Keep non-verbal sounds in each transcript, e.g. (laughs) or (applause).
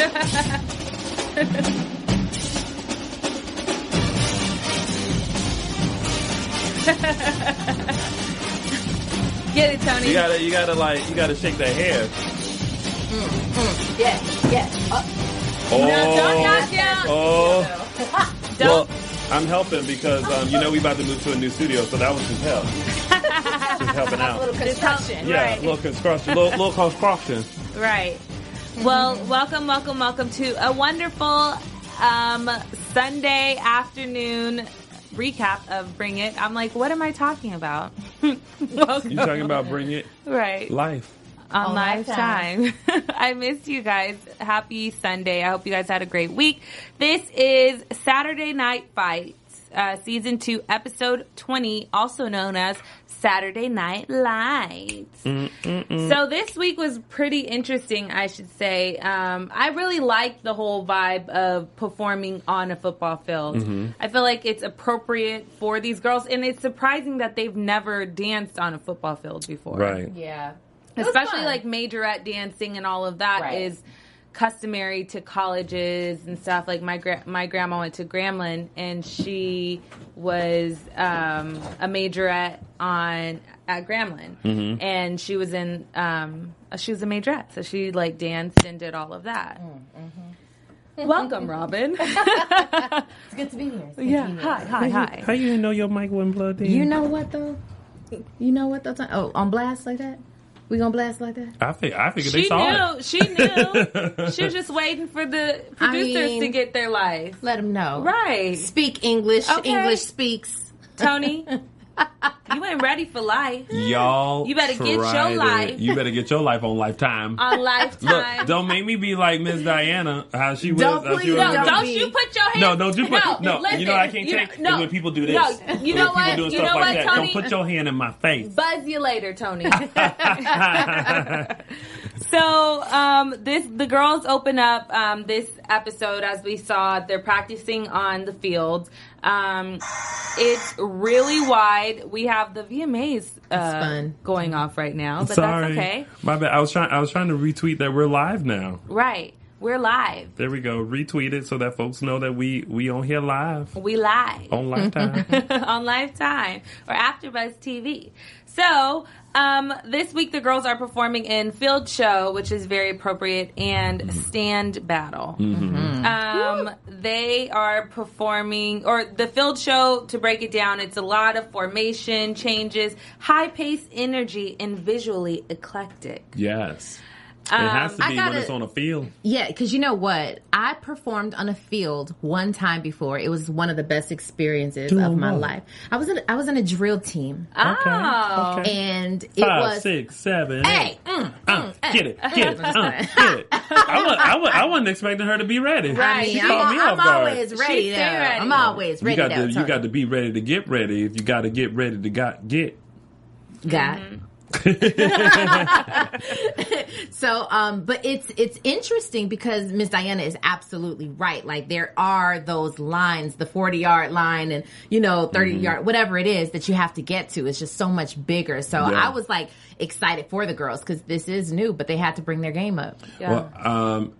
(laughs) Get it, Tony. You gotta, you gotta like, you gotta shake their hair. yeah, yeah. Uh, Oh, no, don't knock down. oh. (laughs) Don't. Well, I'm helping because um, you know we about to move to a new studio, so that was just help. (laughs) just helping out. construction. Yeah, Right. a little construction, little, little construction. Right. Well, welcome, welcome, welcome to a wonderful um, Sunday afternoon recap of Bring It. I'm like, what am I talking about? welcome. (laughs) You talking about bring it right life? on On live Lifetime. time. (laughs) I missed you guys. Happy Sunday. I hope you guys had a great week. This is Saturday Night Fights, uh, season two, episode 20, also known as Saturday Night Lights. Mm, mm, mm. So this week was pretty interesting, I should say. Um, I really liked the whole vibe of performing on a football field. Mm-hmm. I feel like it's appropriate for these girls, and it's surprising that they've never danced on a football field before Right. Yeah. Especially fun. like majorette dancing and all of that is Right. Customary to colleges and stuff. Like my gra- my grandma went to Grambling and she was um, a majorette on at Grambling, Mm-hmm. and she was in um, she was a majorette, so she like danced and did all of that. Mm-hmm. (laughs) Welcome, Robin. (laughs) It's good to be here. It's good yeah, to be here. hi, hi, hi. How you didn't know your mic wasn't plugged in? You know what though? You know what though? Oh, on blast like that? We gonna blast like that? I think I figured they She saw knew. it. She knew. (laughs) she was just waiting for the producers mean- to get their life. Let them know. Right. Speak English. Okay. English speaks. Tony, (laughs) (laughs) you ain't ready for life Y'all, You better get your it. life. You better get your life on Lifetime. on lifetime. Look, don't make me be like Miss Diana, how she was. Don't how she was no, don't don't you put your hands. No, don't you put no. listen, you know what I can't you- take no, when people do this. No, you When know people what? doing You stuff know like what, that. Tony? Don't put your hand in my face. Buzz you later, Tony. (laughs) (laughs) so um, this the girls open up um, this episode as we saw. They're practicing on the field. Um, it's really wide. We have the VMAs uh, fun. going off right now, but Sorry, that's okay. my bad. I was trying. I was trying to retweet that we're live now. Right, we're live. There we go. Retweet it so that folks know that we we on here live We live. on Lifetime. (laughs) on Lifetime or AfterBuzz TV. So um, this week the girls are performing in Field Show, which is very appropriate, and Stand Battle. Um, they are performing, or the Field Show. To break it down, it's a lot of formation changes, high pace energy, and visually eclectic. yes, it has to be when gotta- it's on a field. Yeah, because you know what? I performed on a field one time before. It was one of the best experiences Doing of my what? life. I was in I was in a drill team, Okay. Oh. okay. and it Five, was six, seven, hey, eight. mm, Uh, get it, get it, uh, (laughs) get it. I, was, I, was, I wasn't expecting her to be ready. Right. She I'm, caught me I'm off guard. always ready. She though. ready. I'm always ready. You got though, to you got to be ready to get ready. If you got to get ready to got get. got. (laughs) so um but it's it's interesting because miss diana is absolutely right. Like there are those lines the 40 yard line and you know 30 yard whatever it is that you have to get to. It's just so much bigger. So Yeah. i was like excited for the girls because this is new, but they had to bring their game up. Yeah. Well, um,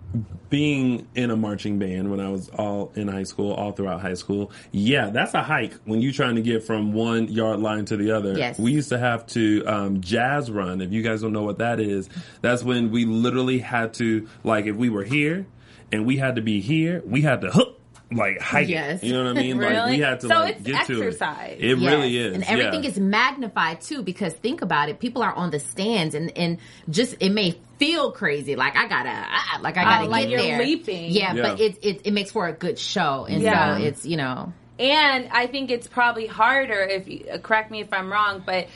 being in a marching band when I was all in high school, all throughout high school, yeah, that's a hike when you're trying to get from one yard line to the other. Yes. We used to have to um, jazz run. If you guys don't know what that is, that's when we literally had to, like, if we were here and we had to be here, we had to hook. Like hike, it. Yes. you know what I mean? Like Really? we had to So like it's get to exercise. it. It Yes. really is, and everything yeah. is magnified too. Because think about it, people are on the stands, and and just it may feel crazy, like I gotta, ah, like I gotta Oh, like get you're there. leaping. Yeah, Yeah. but it, it it makes for a good show, and Yeah. so it's you know. And I think it's probably harder if you uh, correct me if I'm wrong, but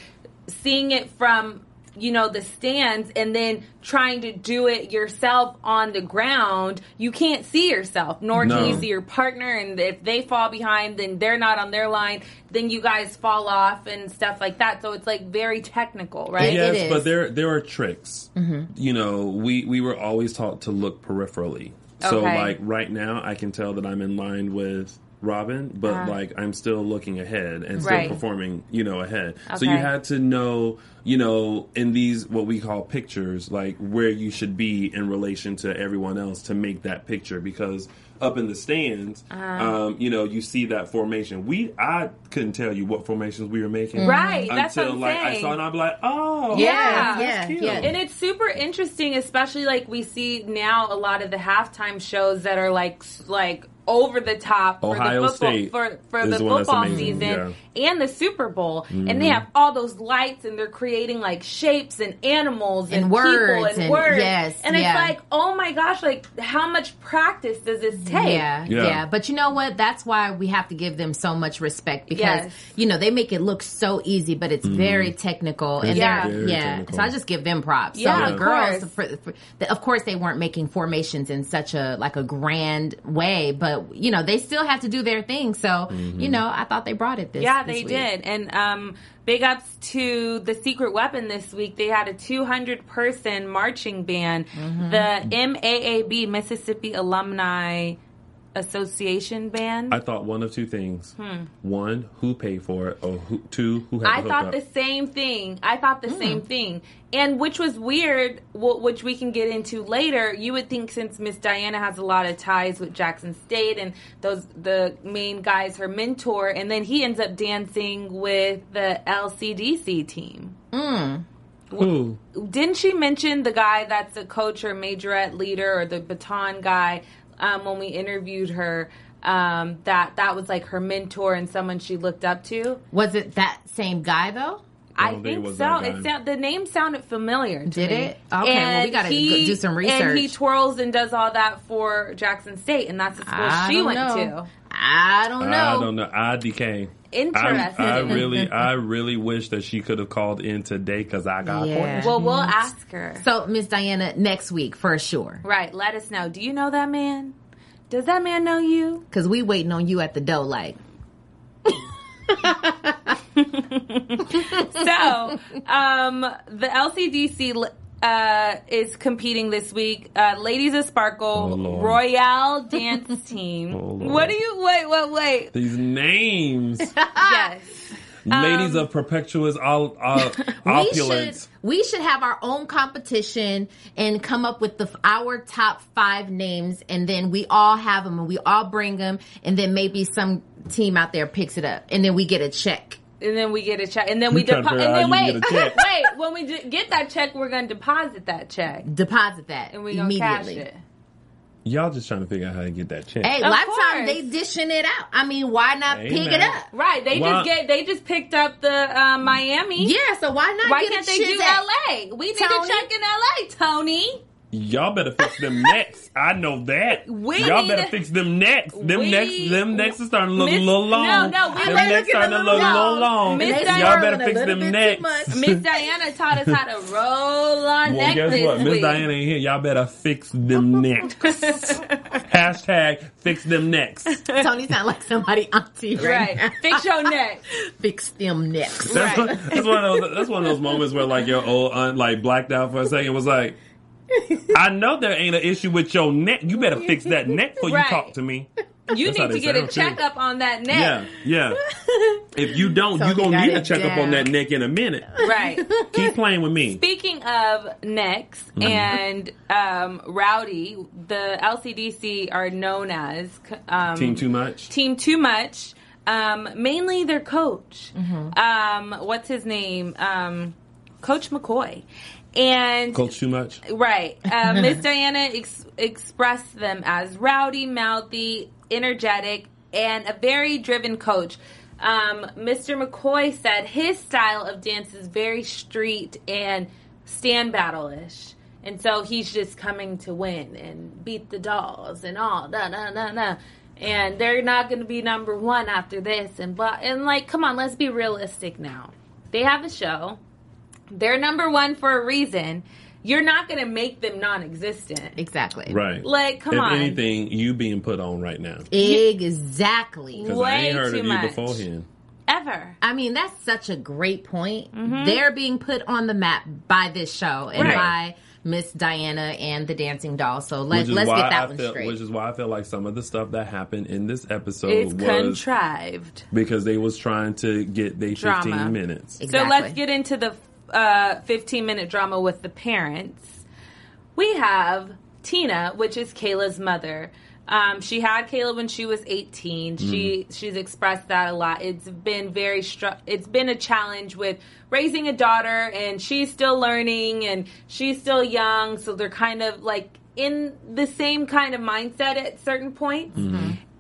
seeing it from you know the stands and then trying to do it yourself on the ground, you can't see yourself, nor No. can you see your partner. And if they fall behind, then they're not on their line. Then you guys fall off and stuff like that. So it's like very technical, right? Yes, is. but there there are tricks. Mm-hmm. You know, we we were always taught to look peripherally. So Okay. like right now, I can tell that I'm in line with Robin, but ah. like I'm still looking ahead and still Right. performing, you know, ahead. So you had to know, you know, in these what we call pictures, like where you should be in relation to everyone else to make that picture because up in the stands, ah. um, you know, you see that formation. We I couldn't tell you what formations we were making. Mm. Right, that's Until what I'm like I saw it and I'd be like, oh Yeah. that's Yeah, cute. yeah. And it's super interesting, especially like we see now a lot of the halftime shows that are like like over the top for Ohio the football State for for the the one that's football season yeah. Mm-hmm. and the Super Bowl, and they have all those lights and they're creating like shapes and animals and, And people words and, and- words. yes, and yeah. it's like, oh my gosh, like how much practice does this take? Yeah, Yeah. yeah, But you know what? That's why we have to give them so much respect because Yes. you know they make it look so easy, but it's very technical. And Yeah. Very yeah. technical. So I just give them props. Yeah, so the of girls, course. for, for, the, of course, they weren't making formations in such a like a grand way, but you know they still have to do their thing. So you know, I thought they brought it this. Yeah, this they week. did. And um, big ups to the Secret Weapon this week. They had a 200 person marching band. Mm-hmm. The MAAB, Mississippi Alumni Association Band. I thought one of two things. Hmm. One, who paid for it, or who, two, who had I the thought hookup. the same thing. I thought the hmm. same thing. And which was weird, which we can get into later. You would think since Miss Diana has a lot of ties with Jackson State and those the main guys her mentor and then he ends up dancing with the LCDC team. Hmm. Who? Didn't she mention the guy that's a coach or majorette leader or the baton guy um, when we interviewed her? Um, that that was like her mentor and someone she looked up to. Was it that same guy though? I don't think think so. that. It sound, the name sounded familiar. To Did me. it? Okay, well, we gotta he- go do some research. And he twirls and does all that for Jackson State, and that's the school I she went know. to. I don't know. I don't know. I IDK. Interesting. I, I really, (laughs) I really wish that she could have called in today because I got Yeah. points. Well, we'll ask her. So Miss Diana next week for sure. right, let us know. Do you know that man? Does that man know you? Cause we waiting on you at the door, like (laughs) so, um, the LCDC uh, is competing this week. Uh, Ladies of Sparkle Oh. Royale (laughs) Dance Team. Oh, what do you wait? Wait, wait. These names, (laughs) yes. ladies of perpetuous all, (laughs) all we opulence. should we should have our own competition and come up with the our top five names, and then we all have them and we all bring them, and then maybe some team out there picks it up, and then we get a check. And then we get a check, and then we You deposit. And then wait, get a check. (laughs) wait. When we d- get that check, we're going to deposit that check, Deposit that and we're going to cash immediately. it. Y'all just trying to figure out how to get that check. Hey, Of lifetime course. they dishing it out. I mean, why not Hey, pick it up? Right? They Why- just get. They just picked up the uh, Miami. Yeah, so why not? Why get can't a they do Chizette? L.A.? We need Tony? a check in L.A. Tony. Y'all better fix them necks. I know that. (laughs) We Y'all need- better fix them necks. Them We- necks, them necks are starting to look a little long. No, no, we them better necks get starting to look a little little long. long. Miss Diana- Y'all swirling better fix them bit necks. Miss Diana taught us how to roll our Well, neck guess what? Miss. Diana ain't here. Y'all better fix them necks. (laughs) Hashtag fix them necks. Tony sound like somebody auntie right, Right. Fix your neck. (laughs) Fix them necks. That's, one, that's one of those. That's one of those moments where like your old aunt like blacked out for a second. Was like, (laughs) I know there ain't an issue with your neck. You better fix that neck before Right. you talk to me. You That's need to get a sound, too. checkup on that neck. Yeah, yeah. (laughs) If you don't, So you you gonna need a it checkup down. on that neck in a minute. Right. (laughs) Keep playing with me. Speaking of necks Mm-hmm. and um, Rowdy, the LCDC are known as um, Team too much. Team Too Much. Um, mainly their coach. Mm-hmm. Um, what's his name? Um, coach McCoy. And Coach too much. Right. (laughs) Uh, Miss Diana ex- expressed them as rowdy, mouthy, energetic, and a very driven coach. Um, Mr. McCoy said his style of dance is very street and stand battle ish. And so he's just coming to win and beat the dolls and all. Da, da, da, da. And they're not going to be number one after this. And, but, and like, come on, let's be realistic now. They have a show they're number one for a reason. You're not going to make them non-existent. Exactly. Right. Like, come if on. anything, you being put on right now. Exactly. Because I ain't heard too of you much. beforehand. Ever. I mean, that's such a great point. Mm-hmm. They're being put on the map by this show and Right. by Miss Diana and the Dancing Doll. So let, Which let's get that I one feel, straight. Which is why I feel like some of the stuff that happened in this episode It's was contrived. because they was trying to get their 15 minutes. Exactly. So let's get into the uh, 15 minute drama with the parents. We have Tina, which is Kayla's mother. Um, she had Kayla when she was 18. She she's expressed that a lot. It's been very str- it's been a challenge with raising a daughter and she's still learning and she's still young, so they're kind of like in the same kind of mindset at certain points.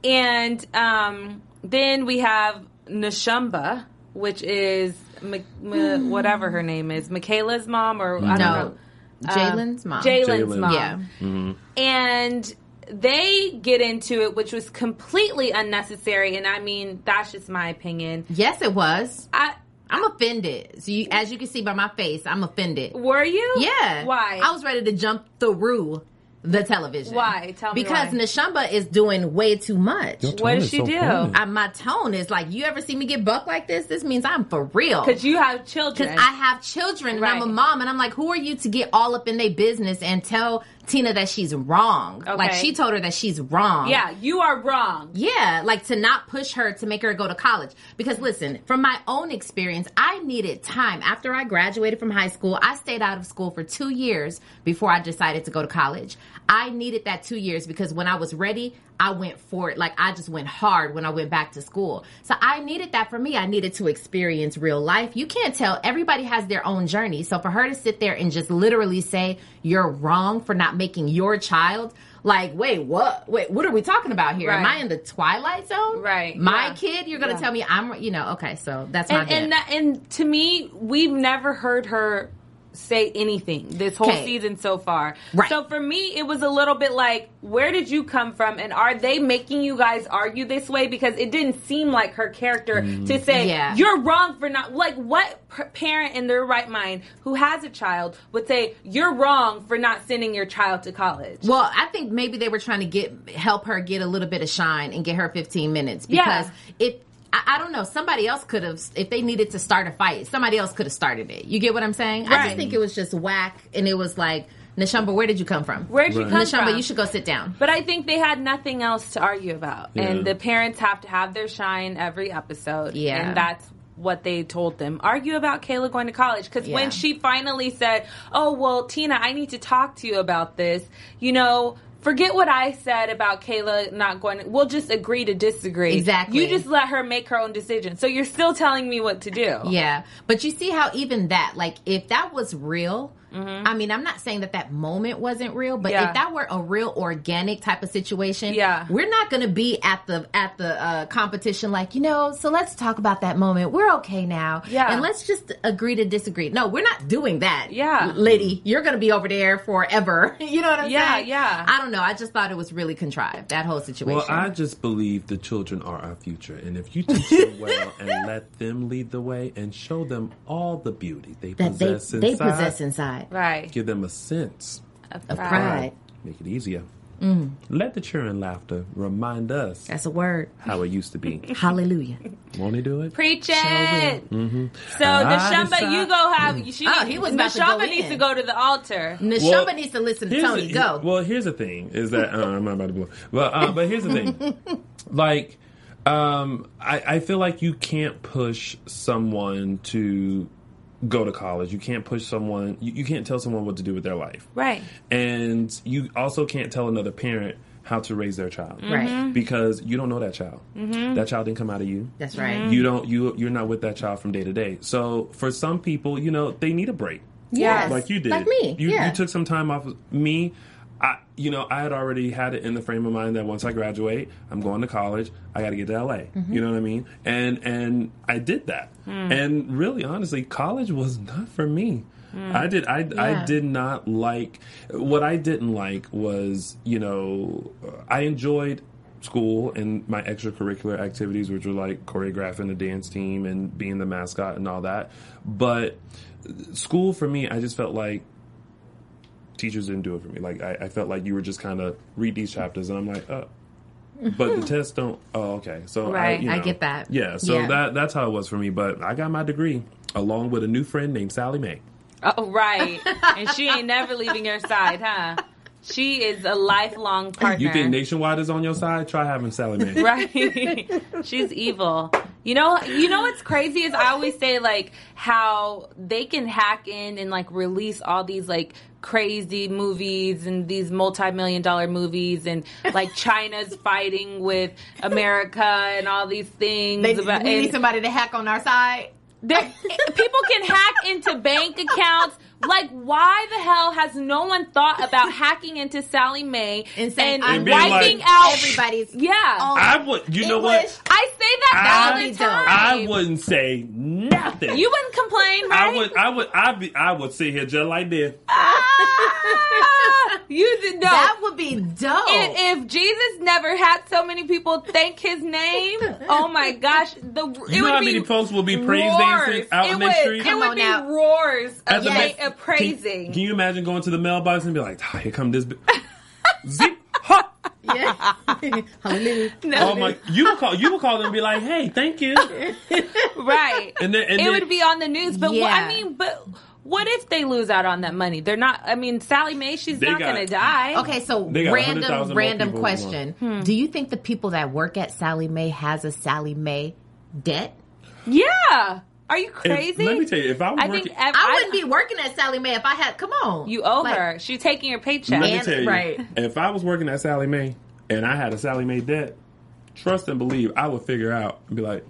And um, then we have Nashumba, which is M- M- whatever her name is, Michaela's mom, or I don't know. Jalen's mom. Um, Jalen's mom. Yeah. Mm-hmm. And they get into it, which was completely unnecessary. And I mean, that's just my opinion. Yes, it was. I I'm offended. So you, as you can see by my face, I'm offended. were you? Yeah. Why? I was ready to jump through the television. Why? Tell me Because why. Nashumba is doing way too much. Your What tone did is she so do? I, my tone is like, you ever see me get bucked like this? This means I'm for real. Because you have children. Because I have children and I'm a mom, and I'm like, who are you to get all up in their business and tell Tina that she's wrong? Like she told her that she's wrong. yeah, you are wrong. Yeah, like to not push her to make her go to college. Because listen, from my own experience, I needed time. After I graduated from high school, I stayed out of school for two years before I decided to go to college. I needed that two years because when I was ready, I went for it. Like I just went hard when I went back to school. So I needed that for me. I needed to experience real life. You can't tell. Everybody has their own journey. So for her to sit there and just literally say you're wrong for not making your child like, wait, what? Wait, what are we talking about here? Am I in the twilight zone? Right, My yeah. kid, you're gonna Yeah. tell me I'm, you know, okay. So that's my And and, that, and to me, we've never heard her say anything this whole Okay. season so far. Right. So for me, it was a little bit like, where did you come from? And are they making you guys argue this way? Because it didn't seem like her character mm. to say, Yeah. you're wrong for not, like, what parent in their right mind who has a child would say, you're wrong for not sending your child to college? Well, I think maybe they were trying to get help her get a little bit of shine and get her 15 minutes Yeah. because if I, I don't know, somebody else could have if they needed to start a fight, somebody else could have started it. You get what I'm saying? I just think it was just whack, and it was like, Nashamba, where did you come from? Where'd you Right. come Nashamba, from? you should go sit down. But I think they had nothing else to argue about. Yeah. And the parents have to have their shine every episode. Yeah. And that's what they told them. Argue about Kayla going to college. Because Yeah. when she finally said, Oh, well, Tina, I need to talk to you about this, you know, forget what I said about Kayla not going. We'll just agree to disagree. Exactly. You just let her make her own decision. So you're still telling me what to do. Yeah, but you see how even that, like, if that was real, I mean, I'm not saying that that moment wasn't real, but Mm-hmm. Yeah. if that were a real organic type of situation, Yeah. we're not going to be at the at the uh, competition like you know. So let's talk about that moment. We're okay now, Yeah. and let's just agree to disagree. No, we're not doing that. Yeah. lady, you're going to be over there forever. (laughs) you know what I'm Yeah, saying? yeah. Yeah. I don't know. I just thought it was really contrived that whole situation. Well, I just believe the children are our future, and if you teach them (laughs) well and let them lead the way and show them all the beauty they that they possess they inside, possess inside Right. give them a sense, of pride. make it easier. Let the cheer and laughter remind us That's a word. how it used to be. (laughs) Hallelujah. Won't he do it? Preach Sure it. Mm-hmm. So I Neshamba, you go have. She, Oh, he was about to Neshamba needs in. to go to the altar. Neshamba Well, needs to listen to Here's Tony. the- Go. Well, here's the thing: is that uh, I'm not about to blow, but uh, but here's the thing: (laughs) like, um, I, I feel like you can't push someone to go to college. You can't push someone. You, you can't tell someone what to do with their life, Right. and you also can't tell another parent how to raise their child, mm-hmm. Right. Because you don't know that child. Mm-hmm. That child didn't come out of you. That's right. Mm-hmm. You don't. You you're not with that child from day to day. So for some people, you know, they need a break Yes. like you did. Like me. You, yeah. you took some time off. of Me, I, you know, I had already had it in the frame of mind that once I graduate, I'm going to college. I got to get to LA. Mm-hmm. You know what I mean? And and I did that. Hmm. And really, honestly, college was not for me. I did. I Yeah. I did not like. What I didn't like was, you know, I enjoyed school and my extracurricular activities, which were like choreographing the dance team and being the mascot and all that. But school for me, I just felt like teachers didn't do it for me. Like I, I felt like you were just kind of read these chapters, and I'm like, uh but the (laughs) tests don't. Oh, okay. So Right. I, you I get that. Yeah. So Yeah. that that's how it was for me. But I got my degree along with a new friend named Sallie Mae. Oh, right. and she ain't never leaving your side, huh? She is a lifelong partner. You think Nationwide is on your side? Try having Sallie Mae. (laughs) right she's evil you know you know what's crazy is i always say like how they can hack in and like release all these like crazy movies and these multi-million dollar movies and like (laughs) china's fighting with america and all these things They, about we need somebody to hack on our side. people can hack into bank accounts like why the hell has no one thought about (laughs) hacking into Sallie Mae And saying, and, I'm And wiping like, out Everybody's. yeah I would. You know what? English. I say that I- all the time. I wouldn't say nothing. You wouldn't complain, right? I would. I would. I be. I would sit here just like this. Ah, you did no. That would be dope. And if Jesus never had so many people thank His name, oh my gosh, the it You know would how be many folks will be praise roars. dancing out it in would, the street? It Come would on be now. roars of, the ma- of praising. Can, can you imagine going to the mailbox and be like, "Ah, "Here come this." Bi- (laughs) Zip. Ha! yeah. (laughs) Hallelujah. Oh my! You would call. You would call them and be like, "Hey, thank you." (laughs) right? And then, and it then, would be on the news, but what, I mean, but. What if they lose out on that money? They're not. I mean, Sallie Mae, she's They not going to die. Okay, so They got 100,000 random, random question. Hmm. Do you think the people that work at Sallie Mae has a Sallie Mae debt? Yeah. Are you If- crazy? let me tell you, if I was I working, think ev- I wouldn't be working at Sallie Mae if I had. Come on, You owe Like, her. She's taking your paycheck. let me tell you, right. if I was working at Sallie Mae and I had a Sallie Mae debt, trust and believe, I would figure out and be like,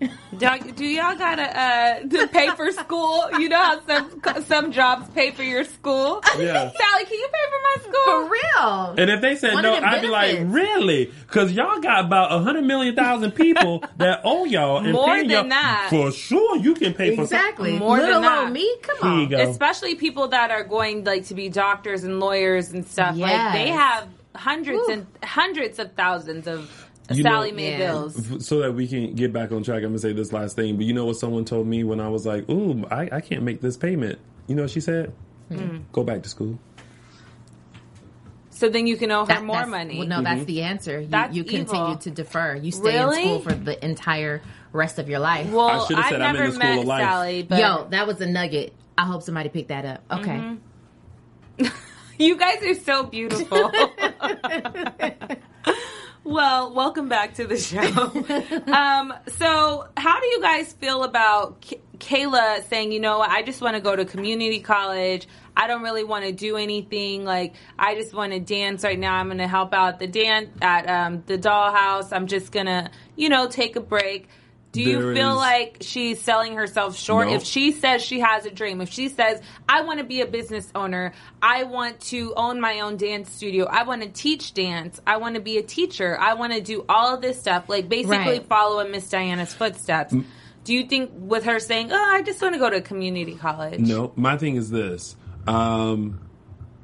Do, do y'all gotta uh, (laughs) to pay for school? You know how some some jobs pay for your school. Yeah. (laughs) Sally, can you pay for my school for real. And if they said One no, I'd be like, really? Because y'all got about a hundred million thousand people (laughs) that owe y'all and More than y'all. that. For sure, you can pay for exactly. More Let than that. me. Come Here on. you go. Especially people that are going like to be doctors and lawyers and stuff. Like they have hundreds Whew. and hundreds of thousands of You know- Sallie Mae Yeah. bills. So that we can get back on track, I'm gonna say this last thing. But you know what someone told me when I was like, "Ooh, I, I can't make this payment." You know what she said? Hmm. Go back to school. So then you can owe her That- more money. Well, no, that's the answer. You, That's you continue evil. to defer. You stay Really? in school for the entire rest of your life. well, I should've I said I'm in the school met of life. Sally, but Yo, that was a nugget. I hope somebody picked that up. Okay. Mm-hmm. (laughs) You guys are so beautiful. (laughs) (laughs) well, welcome back to the show. (laughs) um, so, how do you guys feel about K- Kayla saying, you know, I just want to go to community college. I don't really want to do anything. Like, I just want to dance right now. I'm going to help out the dance at um, the dollhouse. I'm just going to, you know, take a break. Do you There feel is- like she's selling herself short? No. If she says she has a dream, if she says, I want to be a business owner, I want to own my own dance studio, I want to teach dance, I want to be a teacher, I want to do all of this stuff, like basically Right. follow in Miss Diana's footsteps. Do you think with her saying, Oh, I just want to go to community college? No, my thing is this. Um,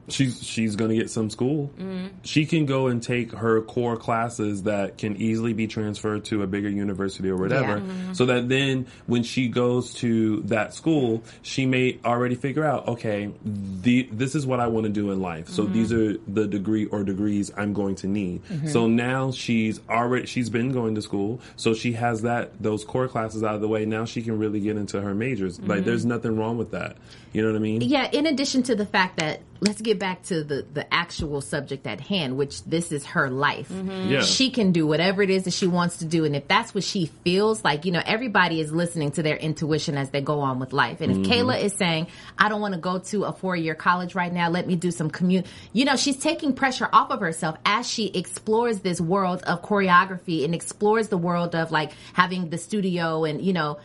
she's she's going to get some school. Mm-hmm. She can go and take her core classes that can easily be transferred to a bigger university or whatever. Yeah. Mm-hmm. So that then when she goes to that school, she may already figure out, okay, the this is what I want to do in life. So these mm-hmm. are the degree or degrees I'm going to need. So now she's already she's been going to school, so she has that those core classes out of the way. Now she can really get into her majors. Like there's nothing wrong with that. You know what I mean? Yeah, in addition to the fact that let's get back to the the actual subject at hand, which this is her life. Mm-hmm. Yeah. She can do whatever it is that she wants to do and if that's what she feels like, you know, everybody is listening to their intuition as they go on with life. And if mm-hmm. Kayla is saying, "I don't want to go to a 4-year college right now, let me do some commute." You know, she's taking pressure off of herself as she explores this world of choreography and explores the world of like having the studio and, you know,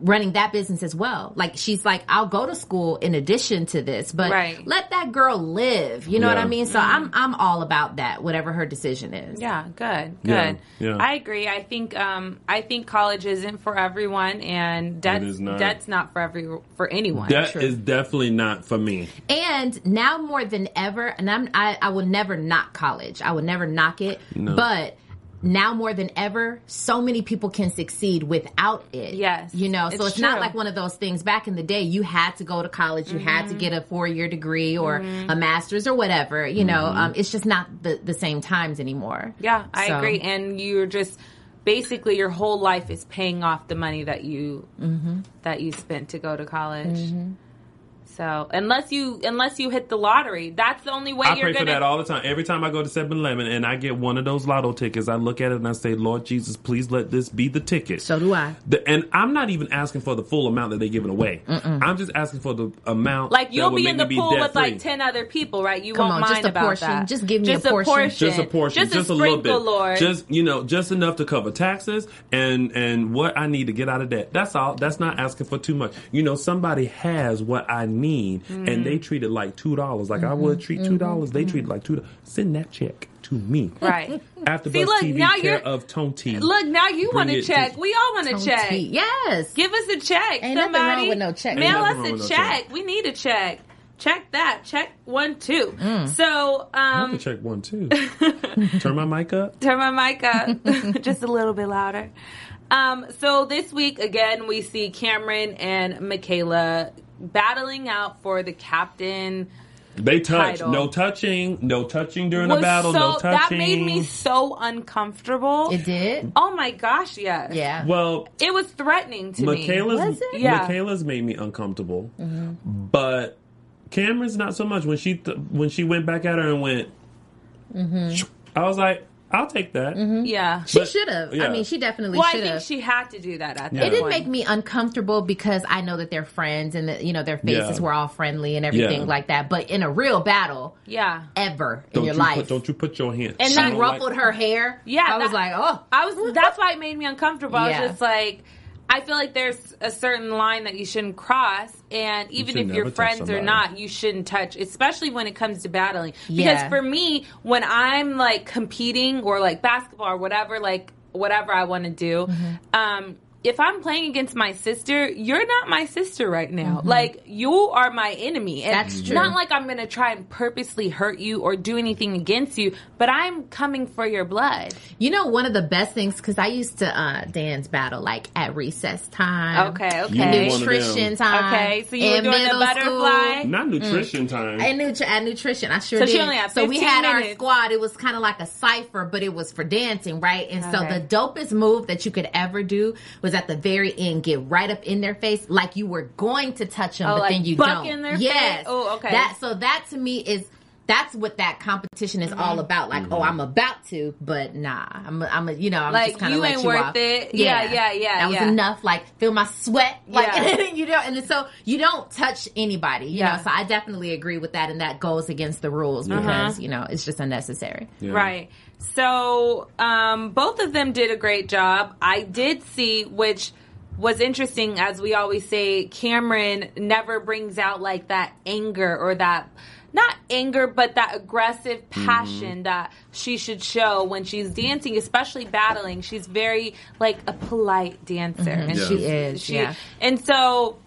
running that business as well. Like she's like, I'll go to school in addition to this, but Right. let that girl live. You know what I mean? So I'm I'm all about that, whatever her decision is. Yeah, good, good. yeah. I agree. I think um, I think college isn't for everyone, and debt's is not. debt's not for every for anyone. That is definitely not for me. And now more than ever, and I'm I, I will never knock college. I would never knock it. But now more than ever, so many people can succeed without it. Yes, You know, so it's it's, not like one of those things back in the day you had to go to college, you had to get a four year degree or a master's or whatever. You know, um, it's just not the, the same times anymore. Yeah, I So- agree. And you're just basically your whole life is paying off the money that you Mm-hmm. that you spent to go to college. So unless you unless you hit the lottery, that's the only way I you're pray gonna. for that all the time. Every time I go to 7-Eleven and I get one of those lotto tickets, I look at it and I say, Lord Jesus, please let this be the ticket. So do I. The, and I'm not even asking for the full amount that they're giving away. I'm just asking for the amount. like you'll would be make in the pool with debt-free. like ten other people, right? You Come won't on, just mind a about portion. that. Just give me a just portion. just a portion, just, just, a, a, little bit, Lord. just you know, just enough to cover taxes and and what I need to get out of debt. That's all. That's not asking for too much. You know, somebody has what I need, and they treat it like two dollars. Like I would treat two dollars. They treat it like two. dollars. Send that check to me. (laughs) right. After See, look, TV, now care you're- of Tonti. Look, now you want to it to- check. we all want to check. tweet. Yes. Give us a check. Ain't nothing somebody. wrong with no check. Mail Ain't us a with no check. check. We need a check. Check that. Check one, two. Mm. So, I um, can check one too. (laughs) Turn my mic up. turn my mic up (laughs) just a little bit louder. Um, so this week again, we see Cameron and Michaela battling out for the captain. They touch. Title. No touching. No touching during Was a battle. so no touching. that made me so uncomfortable. It did? Oh my gosh, yes. Yeah. well, It was threatening to me. Michaela's Was it? Yeah. Michaela's made me uncomfortable, mm-hmm. but Cameron's not so much. When she th- when she went back at her and went, mm-hmm. I was like, I'll take that. Mm-hmm. Yeah. she should have. yeah. I mean, she definitely should. Well, I think she had to do that at Yeah. It didn't make me uncomfortable because I know that they're friends and that you know their faces Yeah. were all friendly and everything Yeah. like that. But in a real battle, Yeah. ever Don't in your you life, put, don't you put your hands? And she that- ruffled like- her hair. Yeah, I was like, oh, I was. That's why it made me uncomfortable. I was just like, I feel like there's a certain line that you shouldn't cross, and even should if you're friends or not, you shouldn't touch, especially when it comes to battling. Because for me, when I'm like competing or like basketball or whatever, like whatever I want to do, Mm-hmm. um. If I'm playing against my sister, you're not my sister right now. Mm-hmm. Like you are my enemy. And That's true. Not like I'm gonna try and purposely hurt you or do anything against you, but I'm coming for your blood. you know, one of the best things because I used to uh, dance battle like at recess time. Okay, okay. were nutrition time. Okay, so you were doing the butterfly? school. Not nutrition time. At, nutri- at nutrition, I sure So did. she only had so we 15 had our squad. It was kind of like a cipher, but it was for dancing, right? And so the dopest move that you could ever do was at the very end, get right up in their face, like you were going to touch them, Oh, but like then you buck don't. in their yes. face? Oh, okay. That so that to me is. That's what that competition is Mm-hmm. all about. Like, oh, I'm about to, but nah, I'm, a, I'm, a, you know, I'm Like, just kind of you let ain't you worth off. it. Yeah, yeah, yeah, That was enough. Like, feel my sweat. (laughs) Like, Yeah. (laughs) you know, and so you don't touch anybody. You Yeah. know, so I definitely agree with that, and that goes against the rules Uh-huh. because you know it's just unnecessary. Yeah. Right. So um, both of them did a great job. I did see, which was interesting, as we always say, Cameron never brings out like that anger or that. Not anger, but that aggressive passion that she should show when she's dancing, especially battling. She's very like a polite dancer, and Yeah. she's, She is, yeah. And so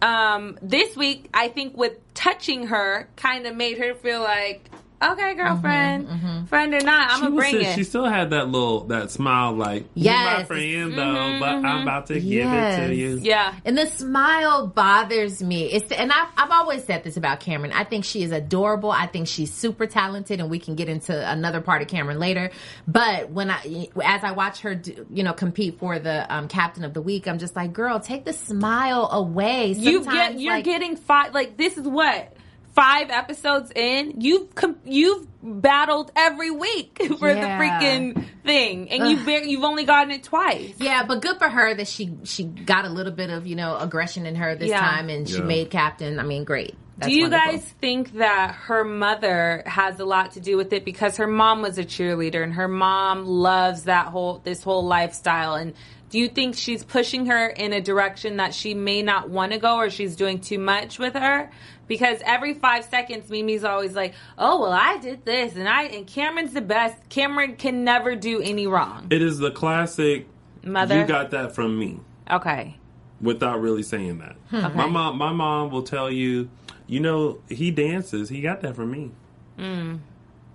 um, this week, I think with touching her, kind of made her feel like, okay, girlfriend, mm-hmm, mm-hmm. friend or not, I'm She gonna bring still- it. She still had that little that smile, like "You my Yes. friend though, mm-hmm, but I'm about to give it to you. yeah. And the smile bothers me. It's and I've, I've always said this about Cameron. I think she is adorable. I think she's super talented, and we can get into another part of Cameron later. But when I, as I watch her, do, you know, compete for the um, captain of the week, I'm just like, girl, take the smile away. you get you're like- getting five like this is what five episodes in you've com- you've battled every week (laughs) for Yeah. the freaking thing and you bar- you've only gotten it twice Yeah, but good for her that she she got a little bit of you know aggression in her this Yeah. time, and she Yeah. made captain. I mean, great. That's do you wonderful. guys think that her mother has a lot to do with it because her mom was a cheerleader and her mom loves that whole this whole lifestyle and do you think she's pushing her in a direction that she may not want to go or she's doing too much with her because every five seconds mimi's always like oh well i did this and i and cameron's the best cameron can never do any wrong It is the classic. mother You got that from me. okay without really saying that. Hmm. My mom, my mom will tell you, you know, he dances. He got that from me. Mm.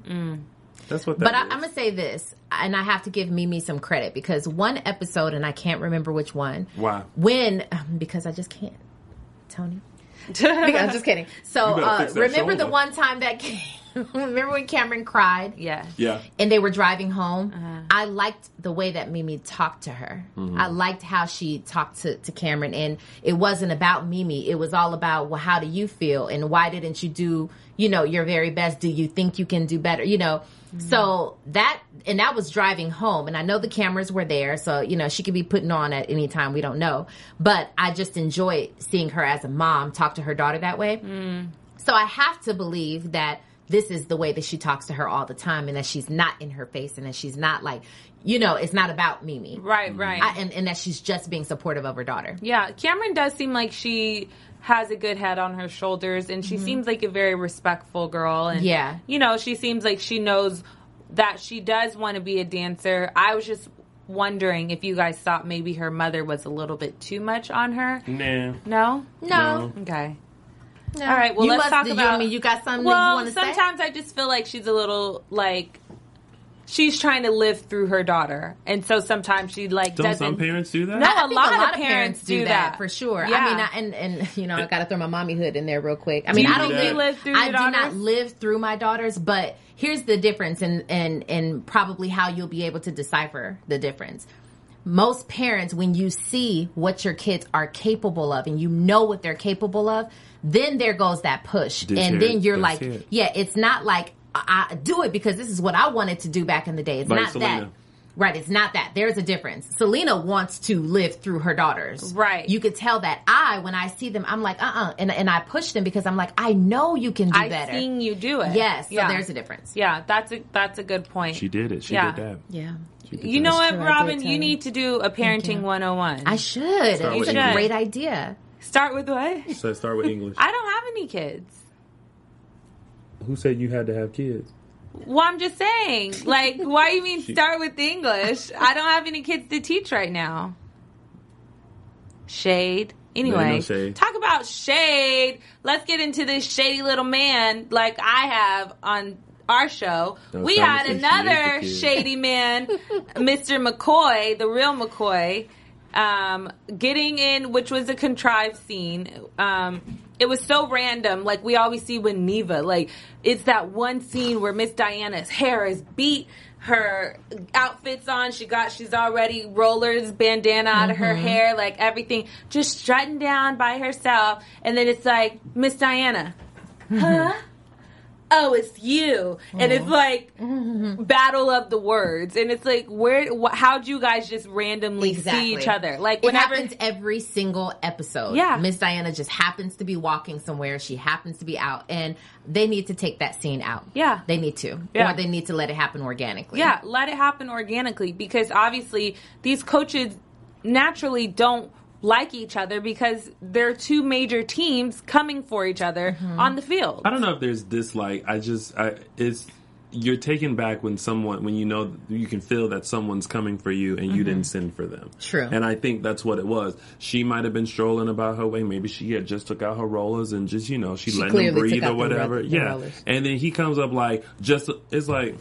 Mm. That's what. That But I, I'm gonna say this, and I have to give Mimi some credit because one episode, and I can't remember which one. Why? When um, because I just can't, Tony. (laughs) I'm just (laughs) kidding. So uh, fix that remember the shoulder. one time that (laughs) remember when Cameron cried? yeah Yeah. and they were driving home. Uh-huh. I liked the way that Mimi talked to her. Mm-hmm. I liked how she talked to, to Cameron, and it wasn't about Mimi. It was all about, well, how do you feel, and why didn't you do, you know, your very best? Do you think you can do better? You know. Mm-hmm. So that and that was driving home, and I know the cameras were there, so you know she could be putting on at any time. We don't know, but I just enjoy seeing her as a mom talk to her daughter that way. Mm. So I have to believe that this is the way that she talks to her all the time and that she's not in her face and that she's not like, you know, it's not about Mimi. right right I, and, and that she's just being supportive of her daughter. Yeah, Cameron does seem like she has a good head on her shoulders and she seems like a very respectful girl and Mm-hmm. Yeah. you know, she seems like she knows that she does want to be a dancer. I was just wondering if you guys thought maybe her mother was a little bit too much on her. Nah. No? No. Okay. no. All right, well, you let's must, talk about- I mean, you got something that you Well, want to say? sometimes I just feel like she's a little like she's trying to live through her daughter. And so sometimes she like Don't doesn't some parents do that? No, I a think lot of parents do that. for sure. Yeah. I mean, I, and and you know, I got to throw my mommyhood in there real quick. I Do mean, you I don't think live, live through I your do not live through my daughters, but here's the difference, and and and probably how you'll be able to decipher the difference. Most parents, when you see what your kids are capable of, and you know what they're capable of, then there goes that push, This and here, then you're like, it. yeah, it's not like I, I do it because this is what I wanted to do back in the day. It's Like not that. Right, it's not that. There's a difference. Selena wants to live through her daughters. Right. You could tell that. I, when I see them, I'm like, uh uh And, and I push them because I'm like, I know you can do I've seen you do it. Yes, so yeah. there's a difference. Yeah, that's a that's a good point. She did it. She Yeah. did that. Yeah. Did You know that. what, true, Robin? you need to do a parenting 101. I should. Start it's a English. great idea. Start with what? So start with English. I don't have any kids. Who said you had to have kids? Well, I'm just saying. Like, (laughs) why you mean start with English? I don't have any kids to teach right now. Shade. Anyway, no shade. talk about shade. Let's get into this shady little man like I have on our show. Don't we had like she is another shady (laughs) man, Mr. McCoy, the real McCoy, um, getting in, which was a contrived scene. Um, it was so random, like we always see with Neva. Like it's that one scene where Miss Diana's hair is beat, her outfits on. She got, she's already rollers, bandana out of her mm-hmm. hair, like everything, just strutting down by herself. And then it's like Miss Diana, (laughs) huh? Oh, it's you. And it's mm-hmm. like mm-hmm. battle of the words. And it's like, where, wh- how'd you guys just randomly see each other? Like, it happens every single episode. Yeah. Miss Diana just happens to be walking somewhere. She happens to be out, and they need to take that scene out. Yeah. they need to, Yeah. or they need to let it happen organically. Yeah, let it happen organically because obviously these coaches naturally don't like each other because they're two major teams coming for each other Mm-hmm. on the field. I don't know if there's dislike. I just, I it's you're taken back when someone when you know you can feel that someone's coming for you and you didn't send for them. Mm-hmm. True. And I think that's what it was. She might have been strolling about her way. Maybe she had just took out her rollers and just you know she, She letting them breathe or out the whatever. the yeah. rollers. And then he comes up like just it's like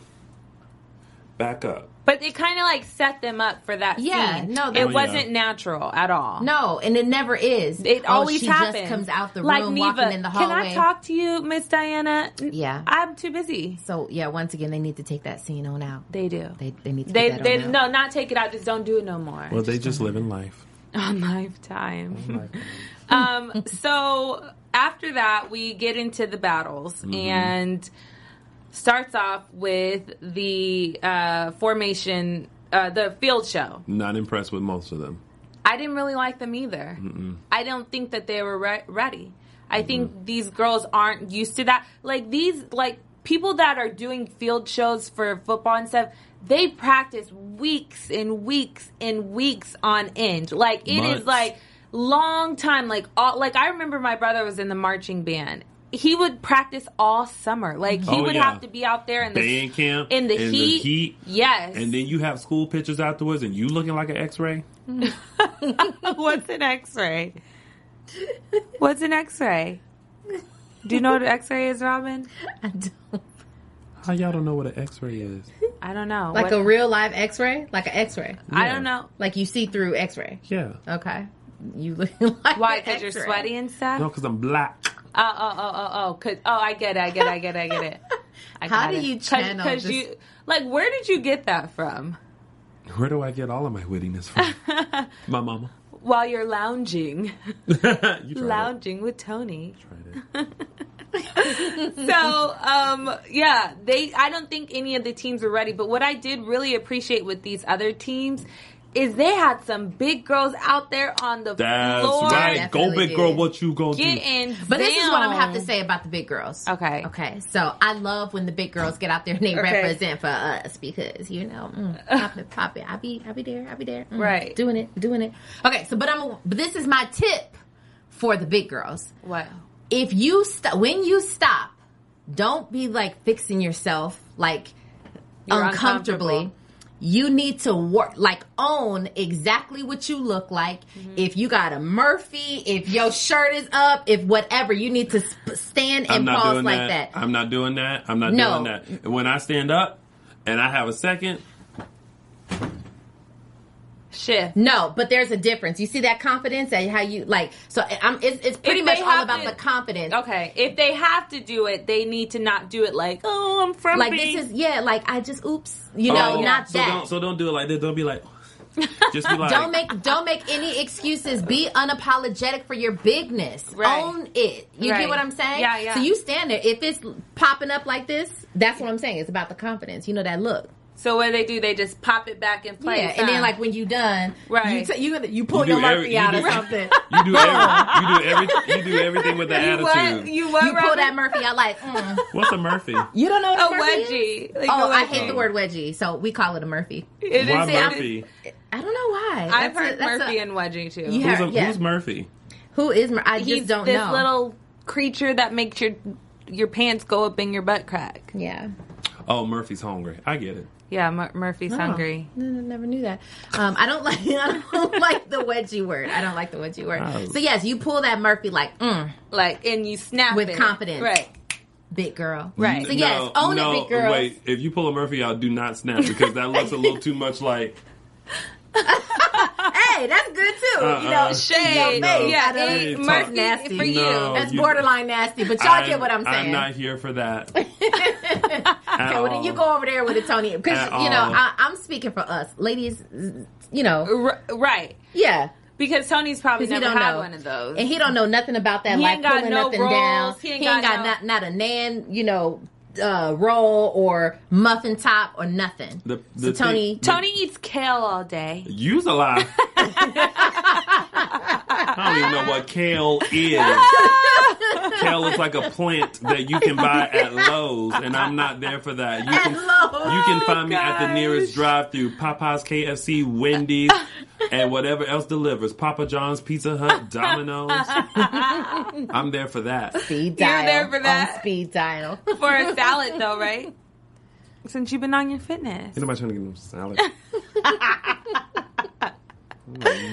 back up. But it kind of like set them up for that Yeah, scene. no, it Oh, wasn't natural at all. No, and it never is. It Oh, always she happens. just comes out the like room, Neva, walking in the hallway. Can. I talk to you, Miss Diana? Yeah. I'm too busy. So yeah, once again, they need to take that scene on out. They do. They they need to They, take that they on no, not take it out. Just don't do it no more. Well, they just live in life. (laughs) on lifetime. (laughs) um, so after that, we get into the battles Mm-hmm. and starts off with the uh, formation, uh, the field show. Not impressed with most of them. I didn't really like them either. I don't think that they were re- ready. I think these girls aren't used to that. Like these, like people that are doing field shows for football and stuff, they practice weeks and weeks and weeks on end. Like it is Months. like long time. Like all, like I remember my brother was in the marching band. He would practice all summer. Like he Oh, would yeah. have to be out there in the Band camp in the in the heat. heat. Yes. And then you have school pictures afterwards, and you looking like an X-ray. (laughs) What's an X-ray? What's an X-ray? Do you know what an X-ray is, Robin? I don't. How y'all don't know what an X-ray is? I don't know. Like What- a real live X-ray, like an X-ray, I don't know. like you see through X-ray. Yeah. Okay, you look (laughs) like Why? Because you're sweaty and stuff. No, because I'm black. Oh, oh, oh, oh, oh. Cause, oh, I get it. I get it. I get it. I get it. (laughs) I How got do it. you Cause- channel Cause this- you like, where did you get that from? Where do I get all of my wittiness from? (laughs) my mama. While you're lounging, (laughs) you tried it. lounging with Tony. Tried it. so um yeah they i don't think any of the teams were ready but what i did really appreciate with these other teams is they had some big girls out there on the That's floor right. Go Definitely big girl. What you gonna do? getting But this is what I'm gonna have to say about the big girls. Okay. Okay. So I love when the big girls get out there and they Okay. represent for us because you know, mm, pop it, pop it. I be, I be there. I be there. Mm, Right. Doing it, doing it. Okay. So, but I'm. But this is my tip for the big girls. what If you stop, when you stop, don't be like fixing yourself like You're uncomfortably. uncomfortable. You need to work, like own exactly what you look like. Mm-hmm. If you got a Murphy, if your shirt is up, if whatever, you need to sp- stand and pause like that. that. I'm not doing that. I'm not No. doing that. When I stand up and I have a second, shift No, but there's a difference. You see that confidence and how you like. So I'm. It's, it's pretty If much all about to- the confidence. okay if they have to do it they need to not do it like oh i'm from Like this is yeah. Like I just oops. You oh, know, Oh, not so that. Don't, so don't do it like this. Don't be like. (laughs) Just be like. don't make don't make any excuses. Be unapologetic for your bigness. Right. Own it. You Right. get what I'm saying? Yeah, yeah. So you stand there. If it's popping up like this, that's what I'm saying. It's about the confidence. You know that look. So what do they do they just pop it back in place yeah. And then like when you're done, Right. You, t- you, you pull You your do every- Murphy you out do- or something. You do every, (laughs) you do every, you do everything with the you attitude. what you what you pull that Murphy out like. Mm. What's a Murphy? You don't know what a a Murphy is? wedgie Like Oh, a I wedgie. hate the word wedgie, so we call it a Murphy. It is- Why it is- Murphy? I don't know why. I've That's a- heard that's Murphy a- and Wedgie too. You Who's, heard- a, yeah. who's Murphy? Who is Mur- I He's just don't this know. little creature that makes your your pants go up in your butt crack. yeah. Oh, Murphy's hungry. I get it. Yeah, Mur- Murphy's hungry. Oh, no, no, never knew that. Um, I don't (laughs) like. I don't (laughs) like the wedgie word. I don't like the wedgie word. Oh. So yes, you pull that Murphy like mm, Like, and you snap With it. confidence. right? big girl. Right. So yes, own no, it, big girl. Wait, if you pull a Murphy out, do not snap because that looks a little too much like. (laughs) Hey, that's good too. Uh-uh. You know, Shade. No. Yeah, Hey, it, Murphy Nasty. for you. No. that's you- borderline nasty. But y'all get what I'm saying. I'm not here for that. (laughs) Okay, well then you go over there with it, Tony, because you know all. I, I'm speaking for us, ladies. You know, R- right. yeah. Because Tony's probably he never don't had know. one of those. And he don't know nothing about that, He like ain't got pulling no nothing rolls. down. He ain't got no- not, not a nan, you know, uh, roll or muffin top or nothing. The- so Tony, thing- Tony eats kale all day. Use a lie. (laughs) I don't even know what kale is. kale is like a plant that you can buy at Lowe's, and I'm not there for that. You can Lowe's. you can find me at the nearest drive-through, Popeyes, KFC, Wendy's, and whatever else delivers. Papa John's, Pizza Hut, Domino's. (laughs) I'm there for that. speed You're dial. there for on that? speed dial. For a salad, though, right? (laughs) since you've been on your fitness. Ain't nobody trying to get them salad. (laughs)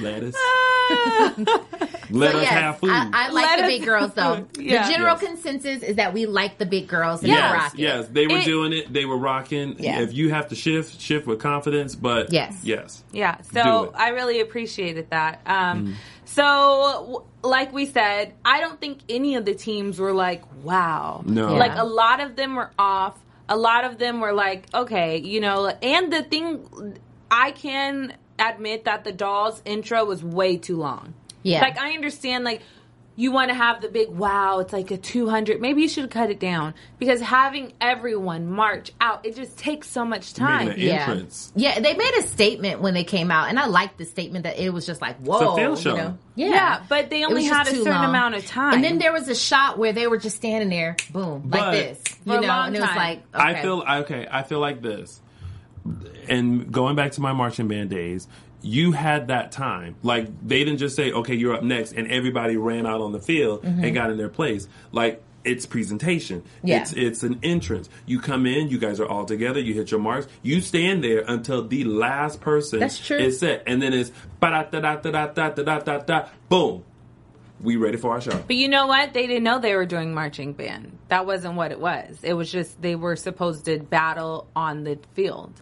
Lettuce. Let So us yes, have food. I, I like Let the us big girls though. (laughs) Yeah. The general Yes. consensus is that we like the big girls and Yes, the yes, rocket. yes, they were It- doing it. They were rocking. Yeah. If you have to shift, shift with confidence. But Yes. yes, Yeah, Do so it. I really appreciated that. Um, So, w- like we said, I don't think any of the teams were like, wow. No. Like, Yeah. a lot of them were off. A lot of them were like, okay, you know, and the thing, I can admit that the Dolls intro was way too long. Yeah. Like, I understand, like, you want to have the big wow, it's like a 200. Maybe you should cut it down because having everyone march out, it just takes so much time. Making an entrance. Yeah, they made a statement when they came out, and I liked the statement that it was just like, whoa. It's a field show. You know? Yeah, yeah. but they only had a certain long. amount of time. And then there was a shot where they were just standing there, boom, But- like this. For You a know, long and it was time. like, I okay. feel okay. I feel like this, and going back to my marching band days, you had that time. Like they didn't just say, "Okay, you're up next," and everybody ran out on the field and got in their place. Like it's presentation. Mm-hmm. Yeah. It's it's an entrance. You come in, you guys are all together. You hit your marks. You stand there until the last person That's true. is set, and then it's da da da da da da da da. Boom. We ready for our show. But you know what? They didn't know they were doing marching band. That wasn't what it was. It was just they were supposed to battle on the field.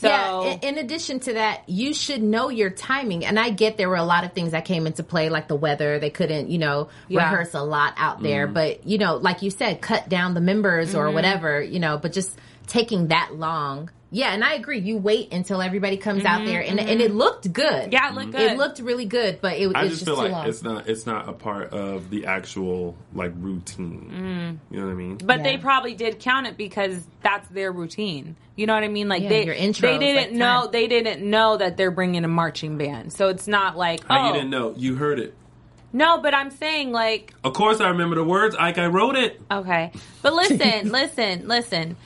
So yeah, in, in addition to that, you should know your timing. And I get there were a lot of things that came into play, like the weather. They couldn't, you know, Yeah. rehearse a lot out there. Mm. But, you know, like you said, cut down the members Mm-hmm. or whatever, you know, but just taking that long. Yeah, and I agree. You wait until everybody comes out there, and, and it looked good. Mm-hmm, yeah, it looked good. It looked really good, but it, I it's just just feel too like long. it's not it's not a part of the actual like routine. You know what I mean? but they probably did count it because that's their routine. You know what I mean? Like Yeah, they your intros, they didn't like know time. they didn't know that they're bringing a marching band. So it's not like How oh you didn't know? You heard it. no, but I'm saying like Of course, I remember the words. Ike, I wrote it. Okay. But listen, (laughs) listen, listen.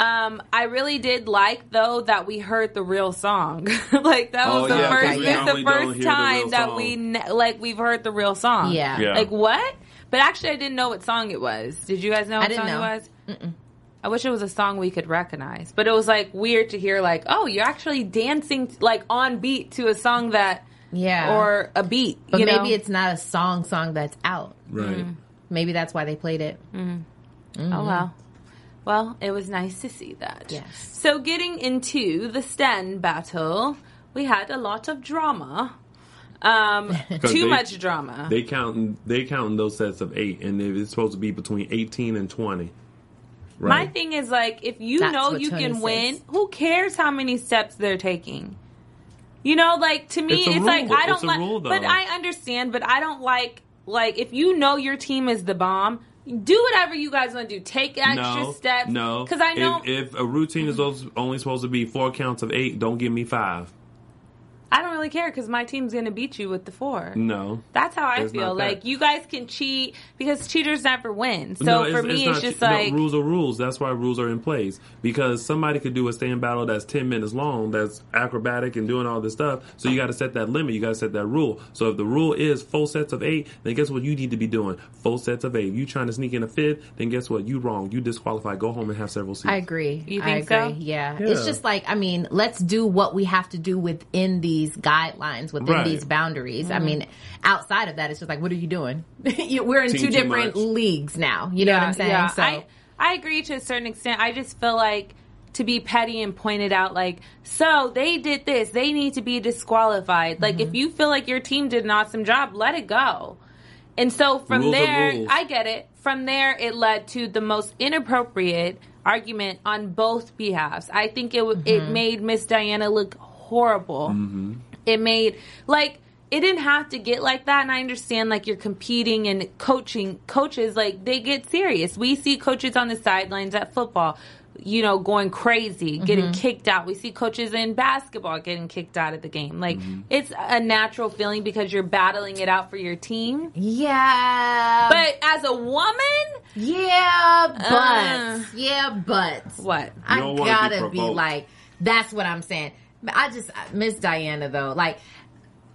Um, I really did like though that we heard the real song. (laughs) like that oh, was Oh, the yeah, 1st 'cause we the first hear the time that we ne- like we've heard the real song. Yeah. Yeah. Like what? But actually I didn't know what song it was. Did you guys know what didn't song know. it was? I wish it was a song we could recognize. But it was like weird to hear like, "Oh, you're actually dancing like on beat to a song that yeah. or a beat." but you maybe know? it's not a song song that's out. Right. Mm. Maybe that's why they played it. Mm. Mm-hmm. Oh well. Well, it was nice to see that. Yes. So getting into the stand battle, we had a lot of drama. Um, (laughs) too they- much drama. They counting they counting those sets of eight, and it's supposed to be between eighteen and twenty. My thing is like, if you That's know you Tony can says. win, who cares how many steps they're taking? You know, like to me, It's it's, like. I don't like. but. I understand. But I don't like like if you know your team is the bomb, do whatever you guys want to do. Take extra no, steps. no. because I know if, if a routine is only supposed to be four counts of eight, don't give me five. I don't really care because my team's gonna beat you with the four. No. That's how I feel. Like you guys can cheat because cheaters never win. So No, for me, it's, not- just no, like rules are rules. That's why rules are in place because somebody could do a stand battle that's ten minutes long, that's acrobatic and doing all this stuff. So you got to set that limit. You got to set that rule. So if the rule is full sets of eight, then guess what you need to be doing? Full sets of eight. You trying to sneak in a fifth, then guess what? You wrong. You disqualified. Go home and have several seats. I agree. You I think so? Yeah. Yeah. It's just like I mean, let's do what we have to do within these guidelines, within Right. these boundaries. Mm-hmm. I mean, outside of that, it's just like, what are you doing? (laughs) We're in Team two different much. leagues now. You know what I'm saying? Yeah, so I I agree to a certain extent. I just feel like to be petty and point it out like so they did this they need to be disqualified like Mm-hmm. if you feel like your team did an awesome job let it go and so from Rules there i get it from there it led to the most inappropriate argument on both behalves i think it w it Mm-hmm. made miss dianna look horrible. It made like it didn't have to get like that and i understand like you're competing and coaching coaches like they get serious. We see coaches on the sidelines at football you know going crazy getting Mm-hmm. kicked out. We see coaches in basketball getting kicked out of the game. Like Mm-hmm. it's a natural feeling because you're battling it out for your team. Yeah, but as a woman yeah, but Uh. yeah, but what? I don't wanna be gotta be, like, that's what I'm saying. I just Miss Dianna though, like.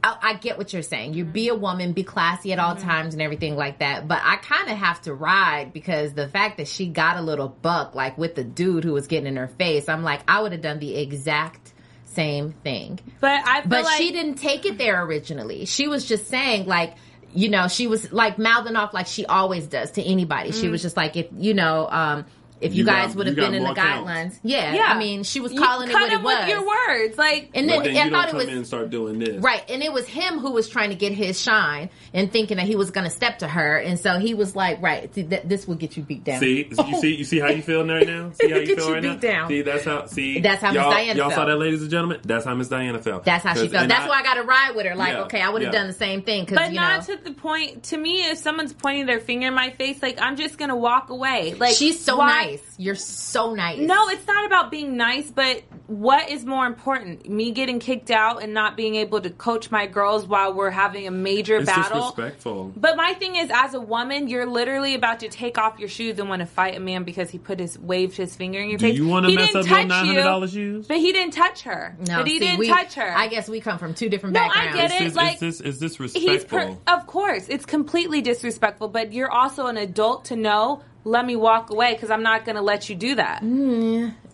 I, I get what you're saying. You be a woman, be classy at all Mm-hmm. times and everything like that. But I kind of have to ride because the fact that she got a little buck, like with the dude who was getting in her face, I'm like, I would have done the exact same thing. But I But like she didn't take it there originally. She was just saying like, you know, she was like mouthing off like she always does to anybody. Mm. She was just like, if you know, um, if you, You guys would have been in the guidelines, yeah, Yeah. I mean, she was You calling it cut what it was. with your words, like And But then then I you thought don't it come was in and start doing this. Right, and it was him who was trying to get his shine and thinking that he was going to step to her, and so he was like, "Right, th- th- this will get you beat down." See, (laughs) you see, you see how you feeling right now. (laughs) See how you Get feel you right beat now. down. See, that's how. See, That's how Miss y'all, Dianna Y'all saw that, ladies and gentlemen. That's how Miss Dianna felt. That's how she felt. and That's why I got to ride with her. Like, Yeah, okay, I would have yeah. done the same thing because But you not to the point. To me, if someone's pointing their finger in my face, like I'm just gonna walk away. Like she's so why- nice. You're so nice. No, it's not about being nice, but what is more important? Me getting kicked out and not being able to coach my girls while we're having a major It's battle. disrespectful. But my thing is, as a woman, you're literally about to take off your shoes and want to fight a man because he put his waved his finger in your Do face. you wanna mess up your $900 shoes? But he didn't touch her. no, but he see, didn't we- touch her. I guess we come from two different No, I backgrounds. get it. Is, like- is this is this He's respectful? per- of course, it's completely disrespectful. But you're also an adult to know. Let me walk away because I'm not going to let you do that.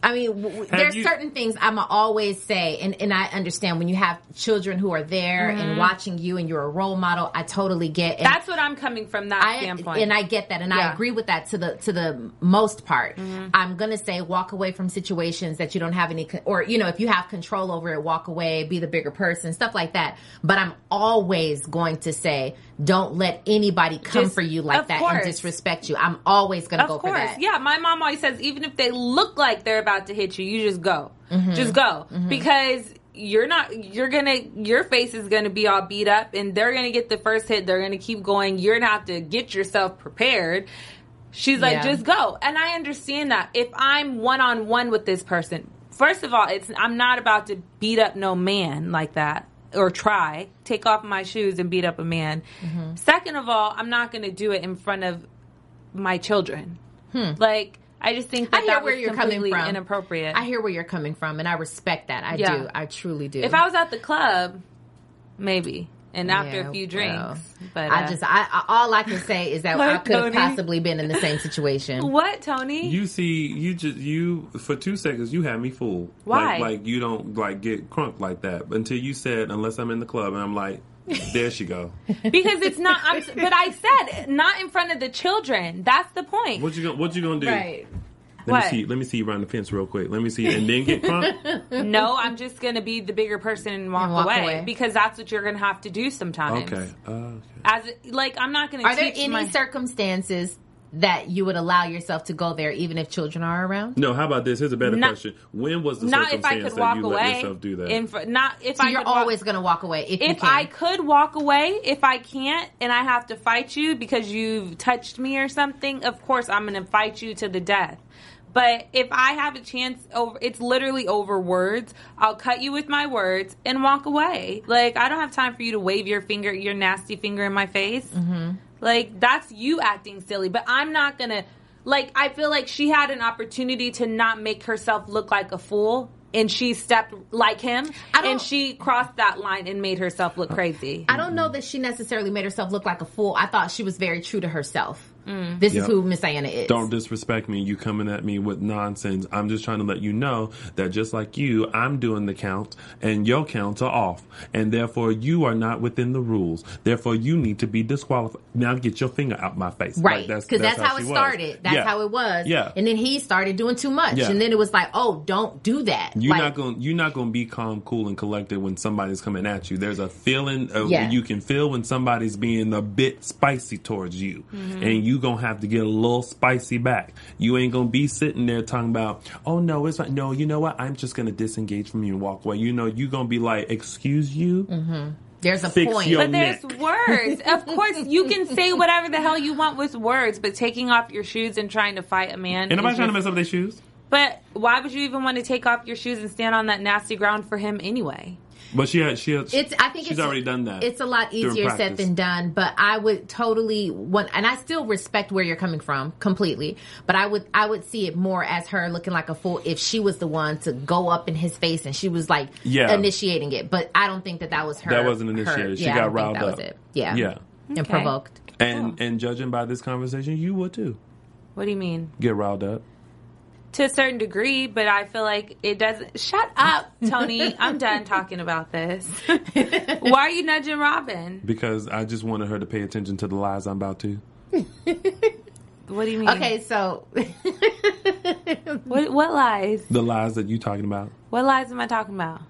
I mean, w- w- there's you- certain things I'm always say, and, and I understand when you have children who are there and watching you, and you're a role model. I totally get. And That's what I'm coming from that I standpoint. and I get that, and I agree with that to the to the most part. Mm-hmm. I'm gonna say walk away from situations that you don't have any, con- or you know, if you have control over it, walk away, be the bigger person, stuff like that. But I'm always going to say, don't let anybody come Just- for you like that course. and disrespect you. I'm always gonna of go course, for that. yeah. My mom always says, even if they look like they're about to hit you, you just go, Mm-hmm. just go, because you're not. You're gonna. Your face is gonna be all beat up, and they're gonna get the first hit. They're gonna keep going. You're gonna have to get yourself prepared. She's like, Yeah. just go, and I understand that. If I'm one on one with this person, first of all, it's I'm not about to beat up no man like that. Or try take off my shoes and beat up a man. Mm-hmm. Second of all, I'm not going to do it in front of my children. Like I just think that Hmm. I hear that where you're coming from. inappropriate. I hear where you're coming from, and I respect that. I Yeah. do. I truly do. if I was at the club, maybe, and after Yeah, a few drinks, well, but I uh, just, I, I all I can say is that (laughs) What, I could have possibly been in the same situation. (laughs) what Tony? You see, you just you for two seconds you had me fooled. Why? Like, like you don't like get crunk like that until you said unless I'm in the club and I'm like, there she go. (laughs) because it's not. I'm, but I said not in front of the children. That's the point. What you gonna What you gonna do? Right. Let What? me see. Let me see you around the fence real quick. Let me see, and then get (laughs) crunk. No, I'm just going to be the bigger person and walk, And walk away, away. because that's what you're going to have to do sometimes. okay. Uh, okay. As like, I'm not going to. Are there any my, circumstances that you would allow yourself to go there, even if children are around? No, how about this? Here's a better Not- question. When was the Not if I circumstance could that walk you away. let yourself do that? In fr- not if So I you're could walk- always going to walk away if, you if can. I could walk away, if I can't, and I have to fight you because you've touched me or something, of course I'm going to fight you to the death. But if I have a chance over, it's literally over words. I'll cut you with my words and walk away. Like I don't have time for you to wave your finger, your nasty finger in my face. Mm-hmm. Like that's you acting silly. But I'm not gonna. Like I feel like she had an opportunity to not make herself look like a fool. And she stepped like him, and she crossed that line and made herself look crazy. I don't know that she necessarily made herself look like a fool. I thought she was very true to herself. This Yep. is who Miss Dianna is. Don't disrespect me. You coming at me with nonsense. I'm just trying to let you know that just like you, I'm doing the count and your counts are off. And therefore you are not within the rules. Therefore you need to be disqualified. Now get your finger out my face. Right, Like, because that's, how, she it was. started. That's Yeah. how it was. Yeah. and then he started doing too much, Yeah. and then it was like, oh, don't do that. You're like, not going. You're not going to be calm, cool, and collected when somebody's coming at you. There's a feeling of, Yeah. you can feel when somebody's being a bit spicy towards you, Mm-hmm. and you gonna have to get a little spicy back. You ain't gonna be sitting there talking about, oh no, it's not. No, you know what? I'm just gonna disengage from you and walk away. You know, you gonna be like, excuse you. Mm-hmm. There's a fix point. your- But there's (laughs) words. Of course, you can say whatever the hell you want with words, but taking off your shoes and trying to fight a man. Ain't nobody is trying to mess up their shoes. But why would you even want to take off your shoes and stand on that nasty ground for him anyway? But she had she had, It's. I think she's it's, already done that. It's a lot easier said than done. But I would totally want, and I still respect where you're coming from completely. But I would, I would see it more as her looking like a fool if she was the one to go up in his face and she was like Yeah. initiating it. But I don't think that that was her. That wasn't her- initiated. She yeah, I got don't think riled that up. Was it. Yeah. Yeah. And provoked. And and judging by this conversation, you would too What do you mean? get riled up. To a certain degree, but I feel like it doesn't. Shut up, Tony. I'm done talking about this. (laughs) Why are you nudging Robin? Because I just wanted her to pay attention to the lies I'm about to. What do you mean? Okay, so What, what lies? The lies that you're talking about. What lies am I talking about?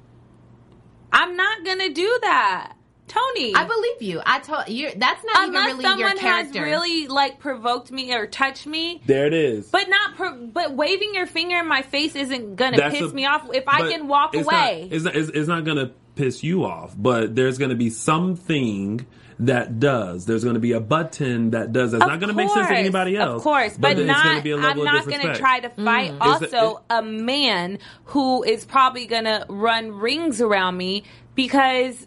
I'm not gonna do that, Tony. I believe you. I told you that's not unless even really your someone has character. really like provoked me or touched me. There it is. But not, pro- but waving your finger in my face isn't gonna That's piss a- me off if I can walk it's away. Not, it's, not, it's, it's not going to piss you off, but there's going to be something that does. There's going to be a button that does. That's Of not going to make sense to anybody else. Of course, but, then it's not. gonna be a level I'm not going to try to mm. fight. Is Also, that- a man who is probably going to run rings around me because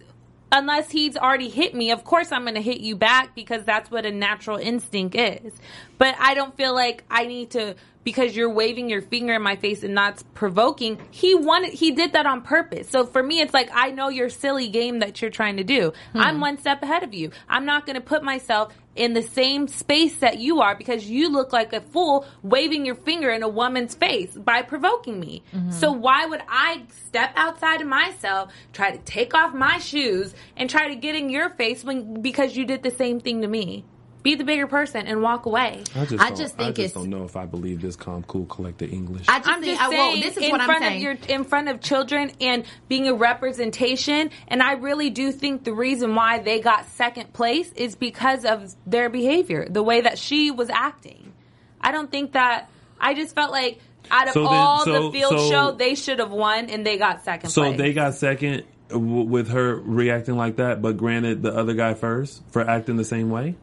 unless he's already hit me, of course I'm going to hit you back because that's what a natural instinct is. But I don't feel like I need to because you're waving your finger in my face and that's provoking. He wanted he did that on purpose. So for me it's like I know your silly game that you're trying to do. Hmm. I'm one step ahead of you. I'm not going to put myself in the same space that you are because you look like a fool waving your finger in a woman's face by provoking me. Mm-hmm. So why would I step outside of myself, try to take off my shoes and try to get in your face when because you did the same thing to me? Be the bigger person and walk away. I just, I don't- just I just it's- don't know if I believe this calm, cool, collected English. I just I'm think just I, saying, well, this is in what I'm saying. of your, in front of children and being a representation, and I really do think the reason why they got second place is because of their behavior, the way that she was acting. I don't think that. I just felt like out of So then- all so- the field so- show, they should have won, and they got second so place. they got second w- with her reacting like that, but granted the other guy first for acting the same way.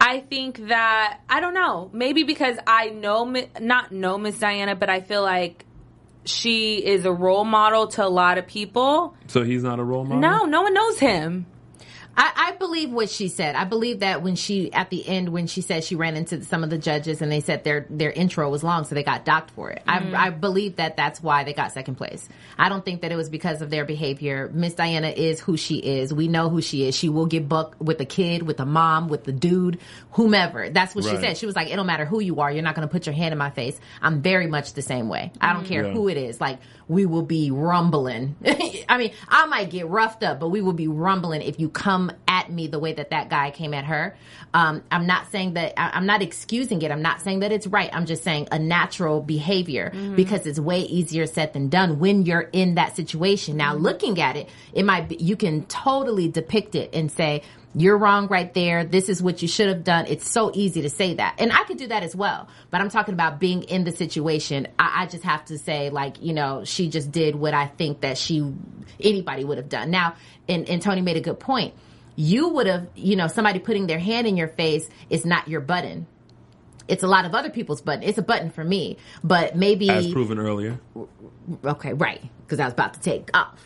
I think that I don't know. Maybe because I know not know Miss Dianna, but I feel like she is a role model to a lot of people. So he's not a role model. No, no one knows him. I, I believe what she said. I believe that when she at the end when she said she ran into some of the judges and they said their their intro was long, so they got docked for it. I, mm-hmm. I believe that that's why they got second place. I don't think that it was because of their behavior. Miss Dianna is who she is. We know who she is. She will get bucked with a kid, with a mom, with the dude, whomever. That's what she said. She was like, "It don't matter who you are. You're not going to put your hand in my face. I'm very much the same way. I don't mm-hmm. care Yeah. who it is. Like we will be rumbling. (laughs) I mean, I might get roughed up, but we will be rumbling if you come at me the way that that guy came at her. Um, I'm not saying that I, I'm not excusing it. I'm not saying that it's right. I'm just saying a natural behavior because it's way easier said than done when you're in that situation. Now, looking at it, it might be you can totally depict it and say. You're wrong right there. This is what you should have done. It's so easy to say that. And I could do that as well. But I'm talking about being in the situation. I, I just have to say, like, you know, she just did what I think that she, anybody would have done. Now, and, and Tony made a good point. You would have, you know, somebody putting their hand in your face is not your button. It's a lot of other people's button. It's a button for me. But maybe. as proven earlier. okay, right. Because I was about to take off.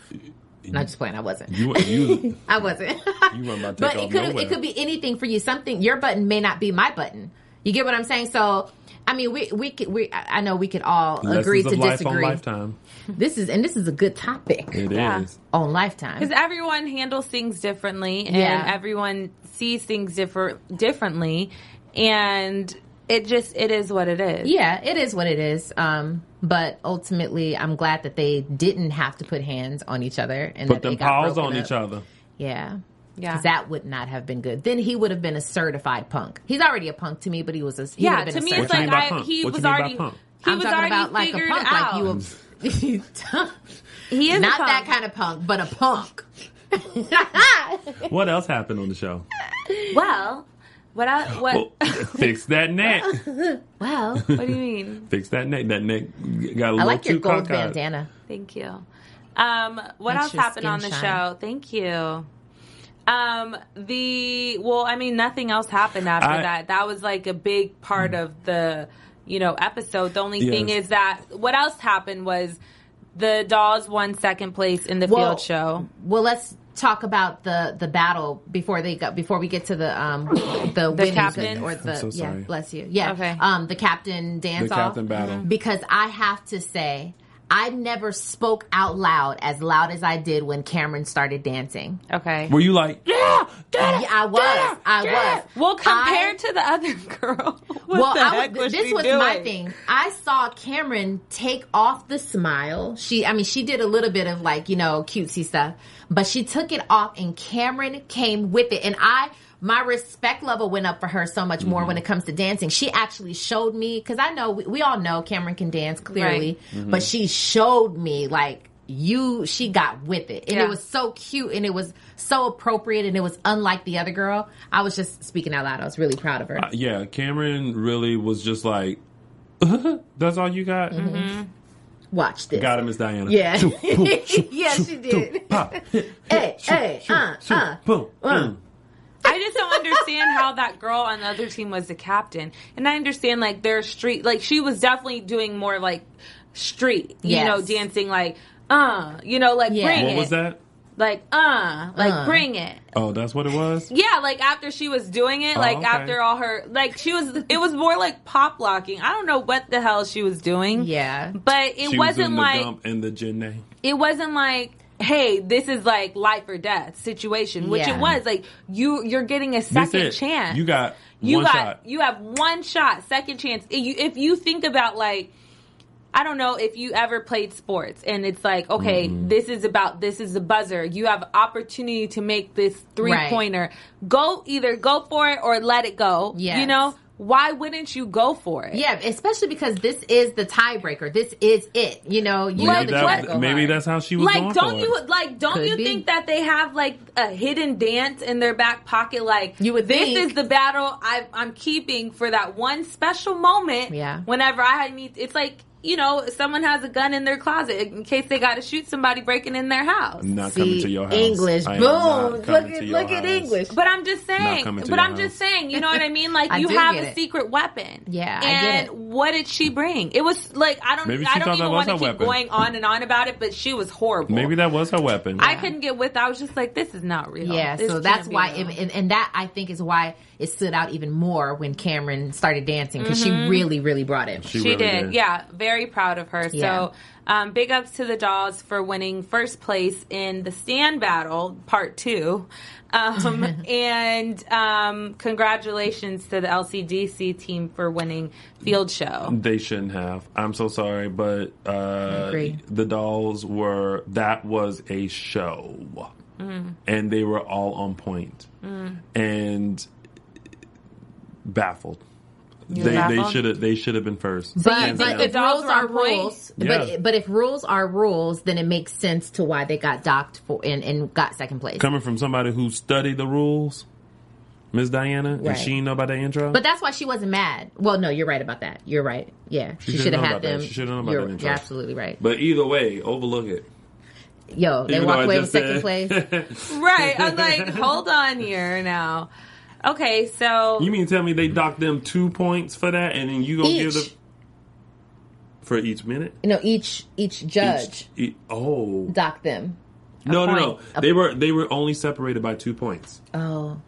Not just playing. I wasn't. You you (laughs) I wasn't. You weren't about to but take it off could nowhere. it could be anything for you. Something your button may not be my button. You get what I'm saying? So I mean, we we could we I I know we could all agree to of life disagree. on lifetime. (laughs) This is and this is a good topic It is. Yeah. on lifetime. Because everyone handles things differently, and Yeah. everyone sees things differ differently, and it just it is what it is. Yeah, it is what it is. Um, but ultimately, I'm glad that they didn't have to put hands on each other and Put that they them got paws on up. each other. Yeah. Yeah. 'Cause that would not have been good. Then he would have been a certified punk. He's already a punk to me, but he was a he Yeah, been to a me, it's like mean by I, he What was you mean by already he I'm was talking already about like a figured punk, out. like you. A, (laughs) he is not a that kind of punk, but a punk. (laughs) What else happened on the show? Well, what I what Well, (laughs) fix that neck. Well, what do you mean? Fix that neck. That neck got a I little bit too big. I like your too gold cockeyed. bandana. Thank you. Um, what Makes else happened on the shine. show? Thank you. Um, the well, I mean, nothing else happened after I- that. That was like a big part of the, you know, episode. The only Yes. thing is that what else happened was the dolls won second place in the Well- field show. Well, let's talk about the the battle before they go before we get to the um the, winning captain? or the I'm so yeah bless you yeah Okay. um the captain dance The off captain battle. because I have to say I never spoke out loud as loud as I did when Cameron started dancing. Okay. Were you like, yeah, Yeah, I was. I was. Well, compared I- to the other (laughs) girl, what well, the I was, was this she was doing? my thing. I saw Cameron take off the smile. She, I mean, she did a little bit of like, you know, cutesy stuff, but she took it off and Cameron came with it. And I, my respect level went up for her so much more when it comes to dancing. She actually showed me, cause I know, we, we all know Cameron can dance clearly, but she showed me like, you, she got with it. And Yeah. it was so cute and it was so appropriate and it was unlike the other girl. I was just speaking out loud. I was really proud of her. yeah, Cameron really was just like, (laughs) that's all you got? Mm-hmm. Watch this. Got him, Miss Dianna. Yeah. Shoo, boom, shoo, (laughs) Yeah, shoo, she shoo, did. pop, (laughs) Hey, hey, uh, uh, boom, uh. boom. I just don't understand how that girl on the other team was the captain. And I understand like their street, like she was definitely doing more like street, you Yes. know, dancing like, uh, you know, like Yeah. bring What it. was that? Like, uh, like Uh. bring it. Oh, that's what it was? Yeah, like after she was doing it, Oh, like okay. after all her, like she was, it was more like pop locking. I don't know what the hell she was doing. Yeah. But it She was wasn't doing the like, dump and the Janae. it wasn't like hey this is like life or death situation which Yeah. it was like you you're getting a second chance You got you one got shot. you have one shot second chance if you, if you think about like I don't know if you ever played sports and it's like, okay, Mm-hmm. this is about this is the buzzer. You have opportunity to make this three pointer. Go either go for it or let it go. Yes. You know? Why wouldn't you go for it? Yeah, especially because this is the tiebreaker. This is it. You know, you know Maybe, that you what- gotta that, maybe that's how she was like going don't for you it. like don't Could you be. think that they have like a hidden dance in their back pocket like You would this think. is the battle I, i'm keeping for that one special moment Yeah. whenever i need it's like you know someone has a gun in their closet in case they got to shoot somebody breaking in their house I'm not See, coming to your house. English. I Boom. Look at look at. English. but I'm just saying, coming to but your I'm just saying, you know what I mean? Like (laughs) I you have a it. secret weapon. Yeah, I and get it. what did she bring? It was like I don't, Maybe she I thought don't that even was want to keep weapon. going on and on about it, but she was horrible. Maybe that was her weapon. I couldn't get with. I was just like, this is not real. Yeah, This so that's why, real. and, and that I think is why it stood out even more when Cameron started dancing because she really, really brought it. She she really did. did. Yeah, very proud of her. Yeah. So, um, big ups to the dolls for winning first place in the stand battle part two. Um, (laughs) and um, congratulations to the LCDC team for winning field show. They shouldn't have. I'm so sorry, but uh, agree. the dolls were that was a show, Mm. and they were all on point and baffled. They they baffled? should have they should have been first. But, Hands but if rules are point. rules, Yeah. but but if rules are rules, then it makes sense to why they got docked for and, and got second place. coming from somebody who studied the rules, Miss Dianna, and she didn't know about the intro. But that's why she wasn't mad. Well, no, you're right about that. You're right. Yeah, she, should've should have had about that. them. She should've known about you're, that intro. you're absolutely right. But either way, overlook it. Yo, they Even walk away with second said- place. (laughs) Right. I'm like, hold on here now. Okay, so You mean tell me they docked them two points for that, and then you gonna give Each. them for each minute? You know, each each judge Each- e- oh docked them. no, no, no! point. A- They were they were only separated by two points. Oh,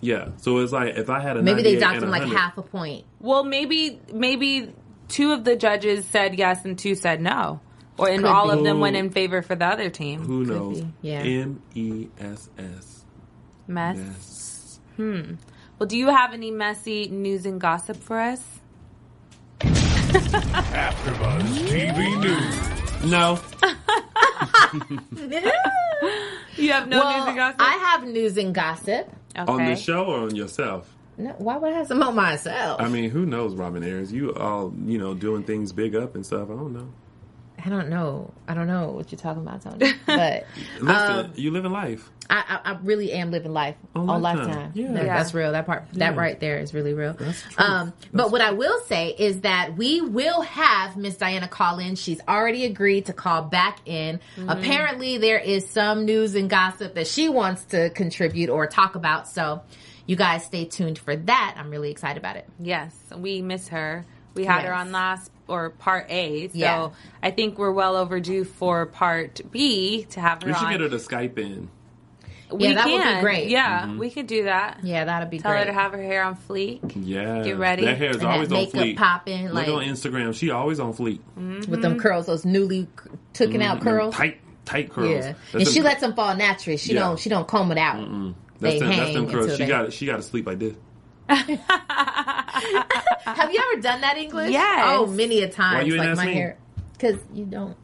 Yeah, so it's like if I had a maybe they docked and them like half a point. well, maybe maybe two of the judges said yes and two said no, or and Could all be. of them went in favor for the other team. Who knows? be, yeah. M E S S. Mess. Yes. Well, do you have any messy news and gossip for us? AfterBuzz TV News. No. (laughs) You have no news and gossip. I have news and gossip. okay. On the show or on yourself? No, why would I have some on myself? I mean, who knows, Robin Ayers? You all, you know, doing things big up and stuff. I don't know. I don't know. I don't know what you're talking about, Tony. But (laughs) Listen, um, you living life. I, I, I really am living life On on Lifetime. lifetime. Yeah. That- Yeah. that's real. That part, that Yeah. right there is really real. That's the truth. Um, but what I will say is that we will have Miss Dianna call in. She's already agreed to call back in. Apparently, there is some news and gossip that she wants to contribute or talk about. So, you guys stay tuned for that. I'm really excited about it. Yes, we miss her. We had her on last or part A. So Yeah. I think we're well overdue for part B to have her We should on. get her to Skype in. We Yeah, that would be great. Yeah, Mm-hmm. we could do that. Yeah, that'd be Tell great. her to have her hair on fleek. Yeah. Get ready. That hair is And always that on makeup fleek. popping, Look like- on Instagram. She always on fleek. with them curls, those newly c- taken out curls. Mm-hmm. Tight, tight curls. Yeah, That's and she lets them fall naturally. She Yeah. don't. She don't comb it out. That's They them, that's them curls. She they- got she got to sleep like this. (laughs) Have you ever done that English? Yes. Oh, many a time. Why you ain't like ask my me? hair, because you don't.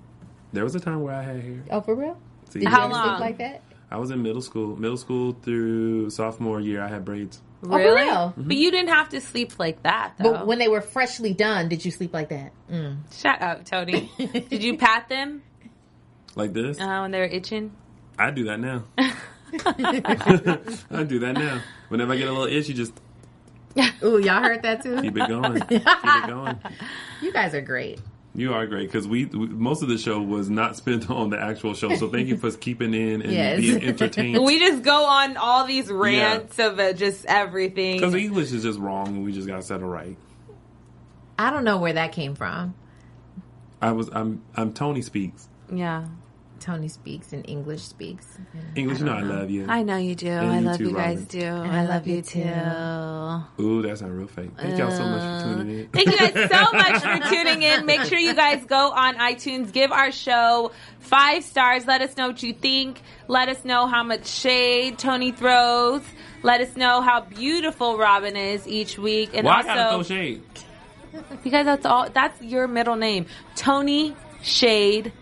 There was a time where I had hair. Oh, for real? See, Did How you ever long? sleep like that? I was in middle school. Middle school through sophomore year, I had braids. Oh, for Really? real? But you didn't have to sleep like that, though. But when they were freshly done, did you sleep like that? Mm. Shut up, Tony. (laughs) Did you pat them Like this. uh, when they were itching? I do that now. (laughs) (laughs) I do that now. Whenever I get a little itch, you just Ooh, y'all heard that too? keep it going. keep it going. You guys are great. You are great because we, we most of the show was not spent (laughs) on the actual show. So thank you for keeping in and Yes. being (laughs) entertained. We just go on all these rants of uh, just everything. Because English is just wrong, and we just got to settle right. I don't know where that came from. I was I'm I'm Tony speaks yeah. Tony speaks and English speaks. English. You know I uh-huh. love you. I know you do. And I you love too, you guys Robin. do. I love you too. Ooh, that sounds real fake. Thank y'all so much for uh, tuning in. Thank you guys so (laughs) much for tuning in. Make sure you guys go on iTunes, give our show five stars. Let us know what you think. Let us know how much shade Tony throws. Let us know how beautiful Robin is each week. And Why I gotta throw also, shade? because that's all, that's your middle name. Tony Shade.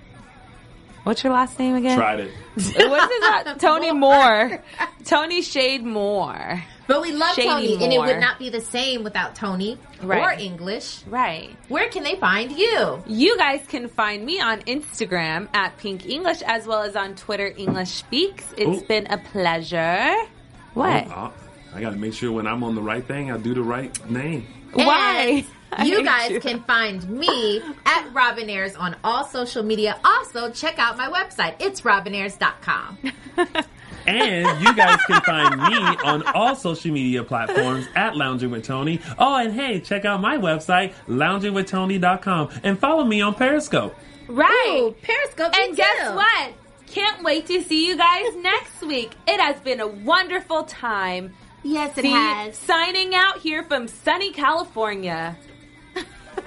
What's your last name again? Tried it. (laughs) What is that? Tony Moore. Tony Shade Moore. But we love Shady Tony, and it would not be the same without Tony or Right. English. Right. Where can they find you? You guys can find me on Instagram at Pink English as well as on Twitter English Speaks. It's Ooh. been a pleasure. Oh, what? Oh, I got to make sure when I'm on the right thing, I do the right name. Why? (laughs) I And you guys you. can find me (laughs) at Robin Ayers on all social media. Also, check out my website. It's robinayers.com. (laughs) And you guys can find me on all social media platforms at Lounging with Tony. Oh, and hey, check out my website, loungingwithtony.com, and follow me on Periscope. Right. Ooh, Periscope. and me guess too. what? Can't wait to see you guys next week. It has been a wonderful time. Yes, it See, has. signing out here from sunny California.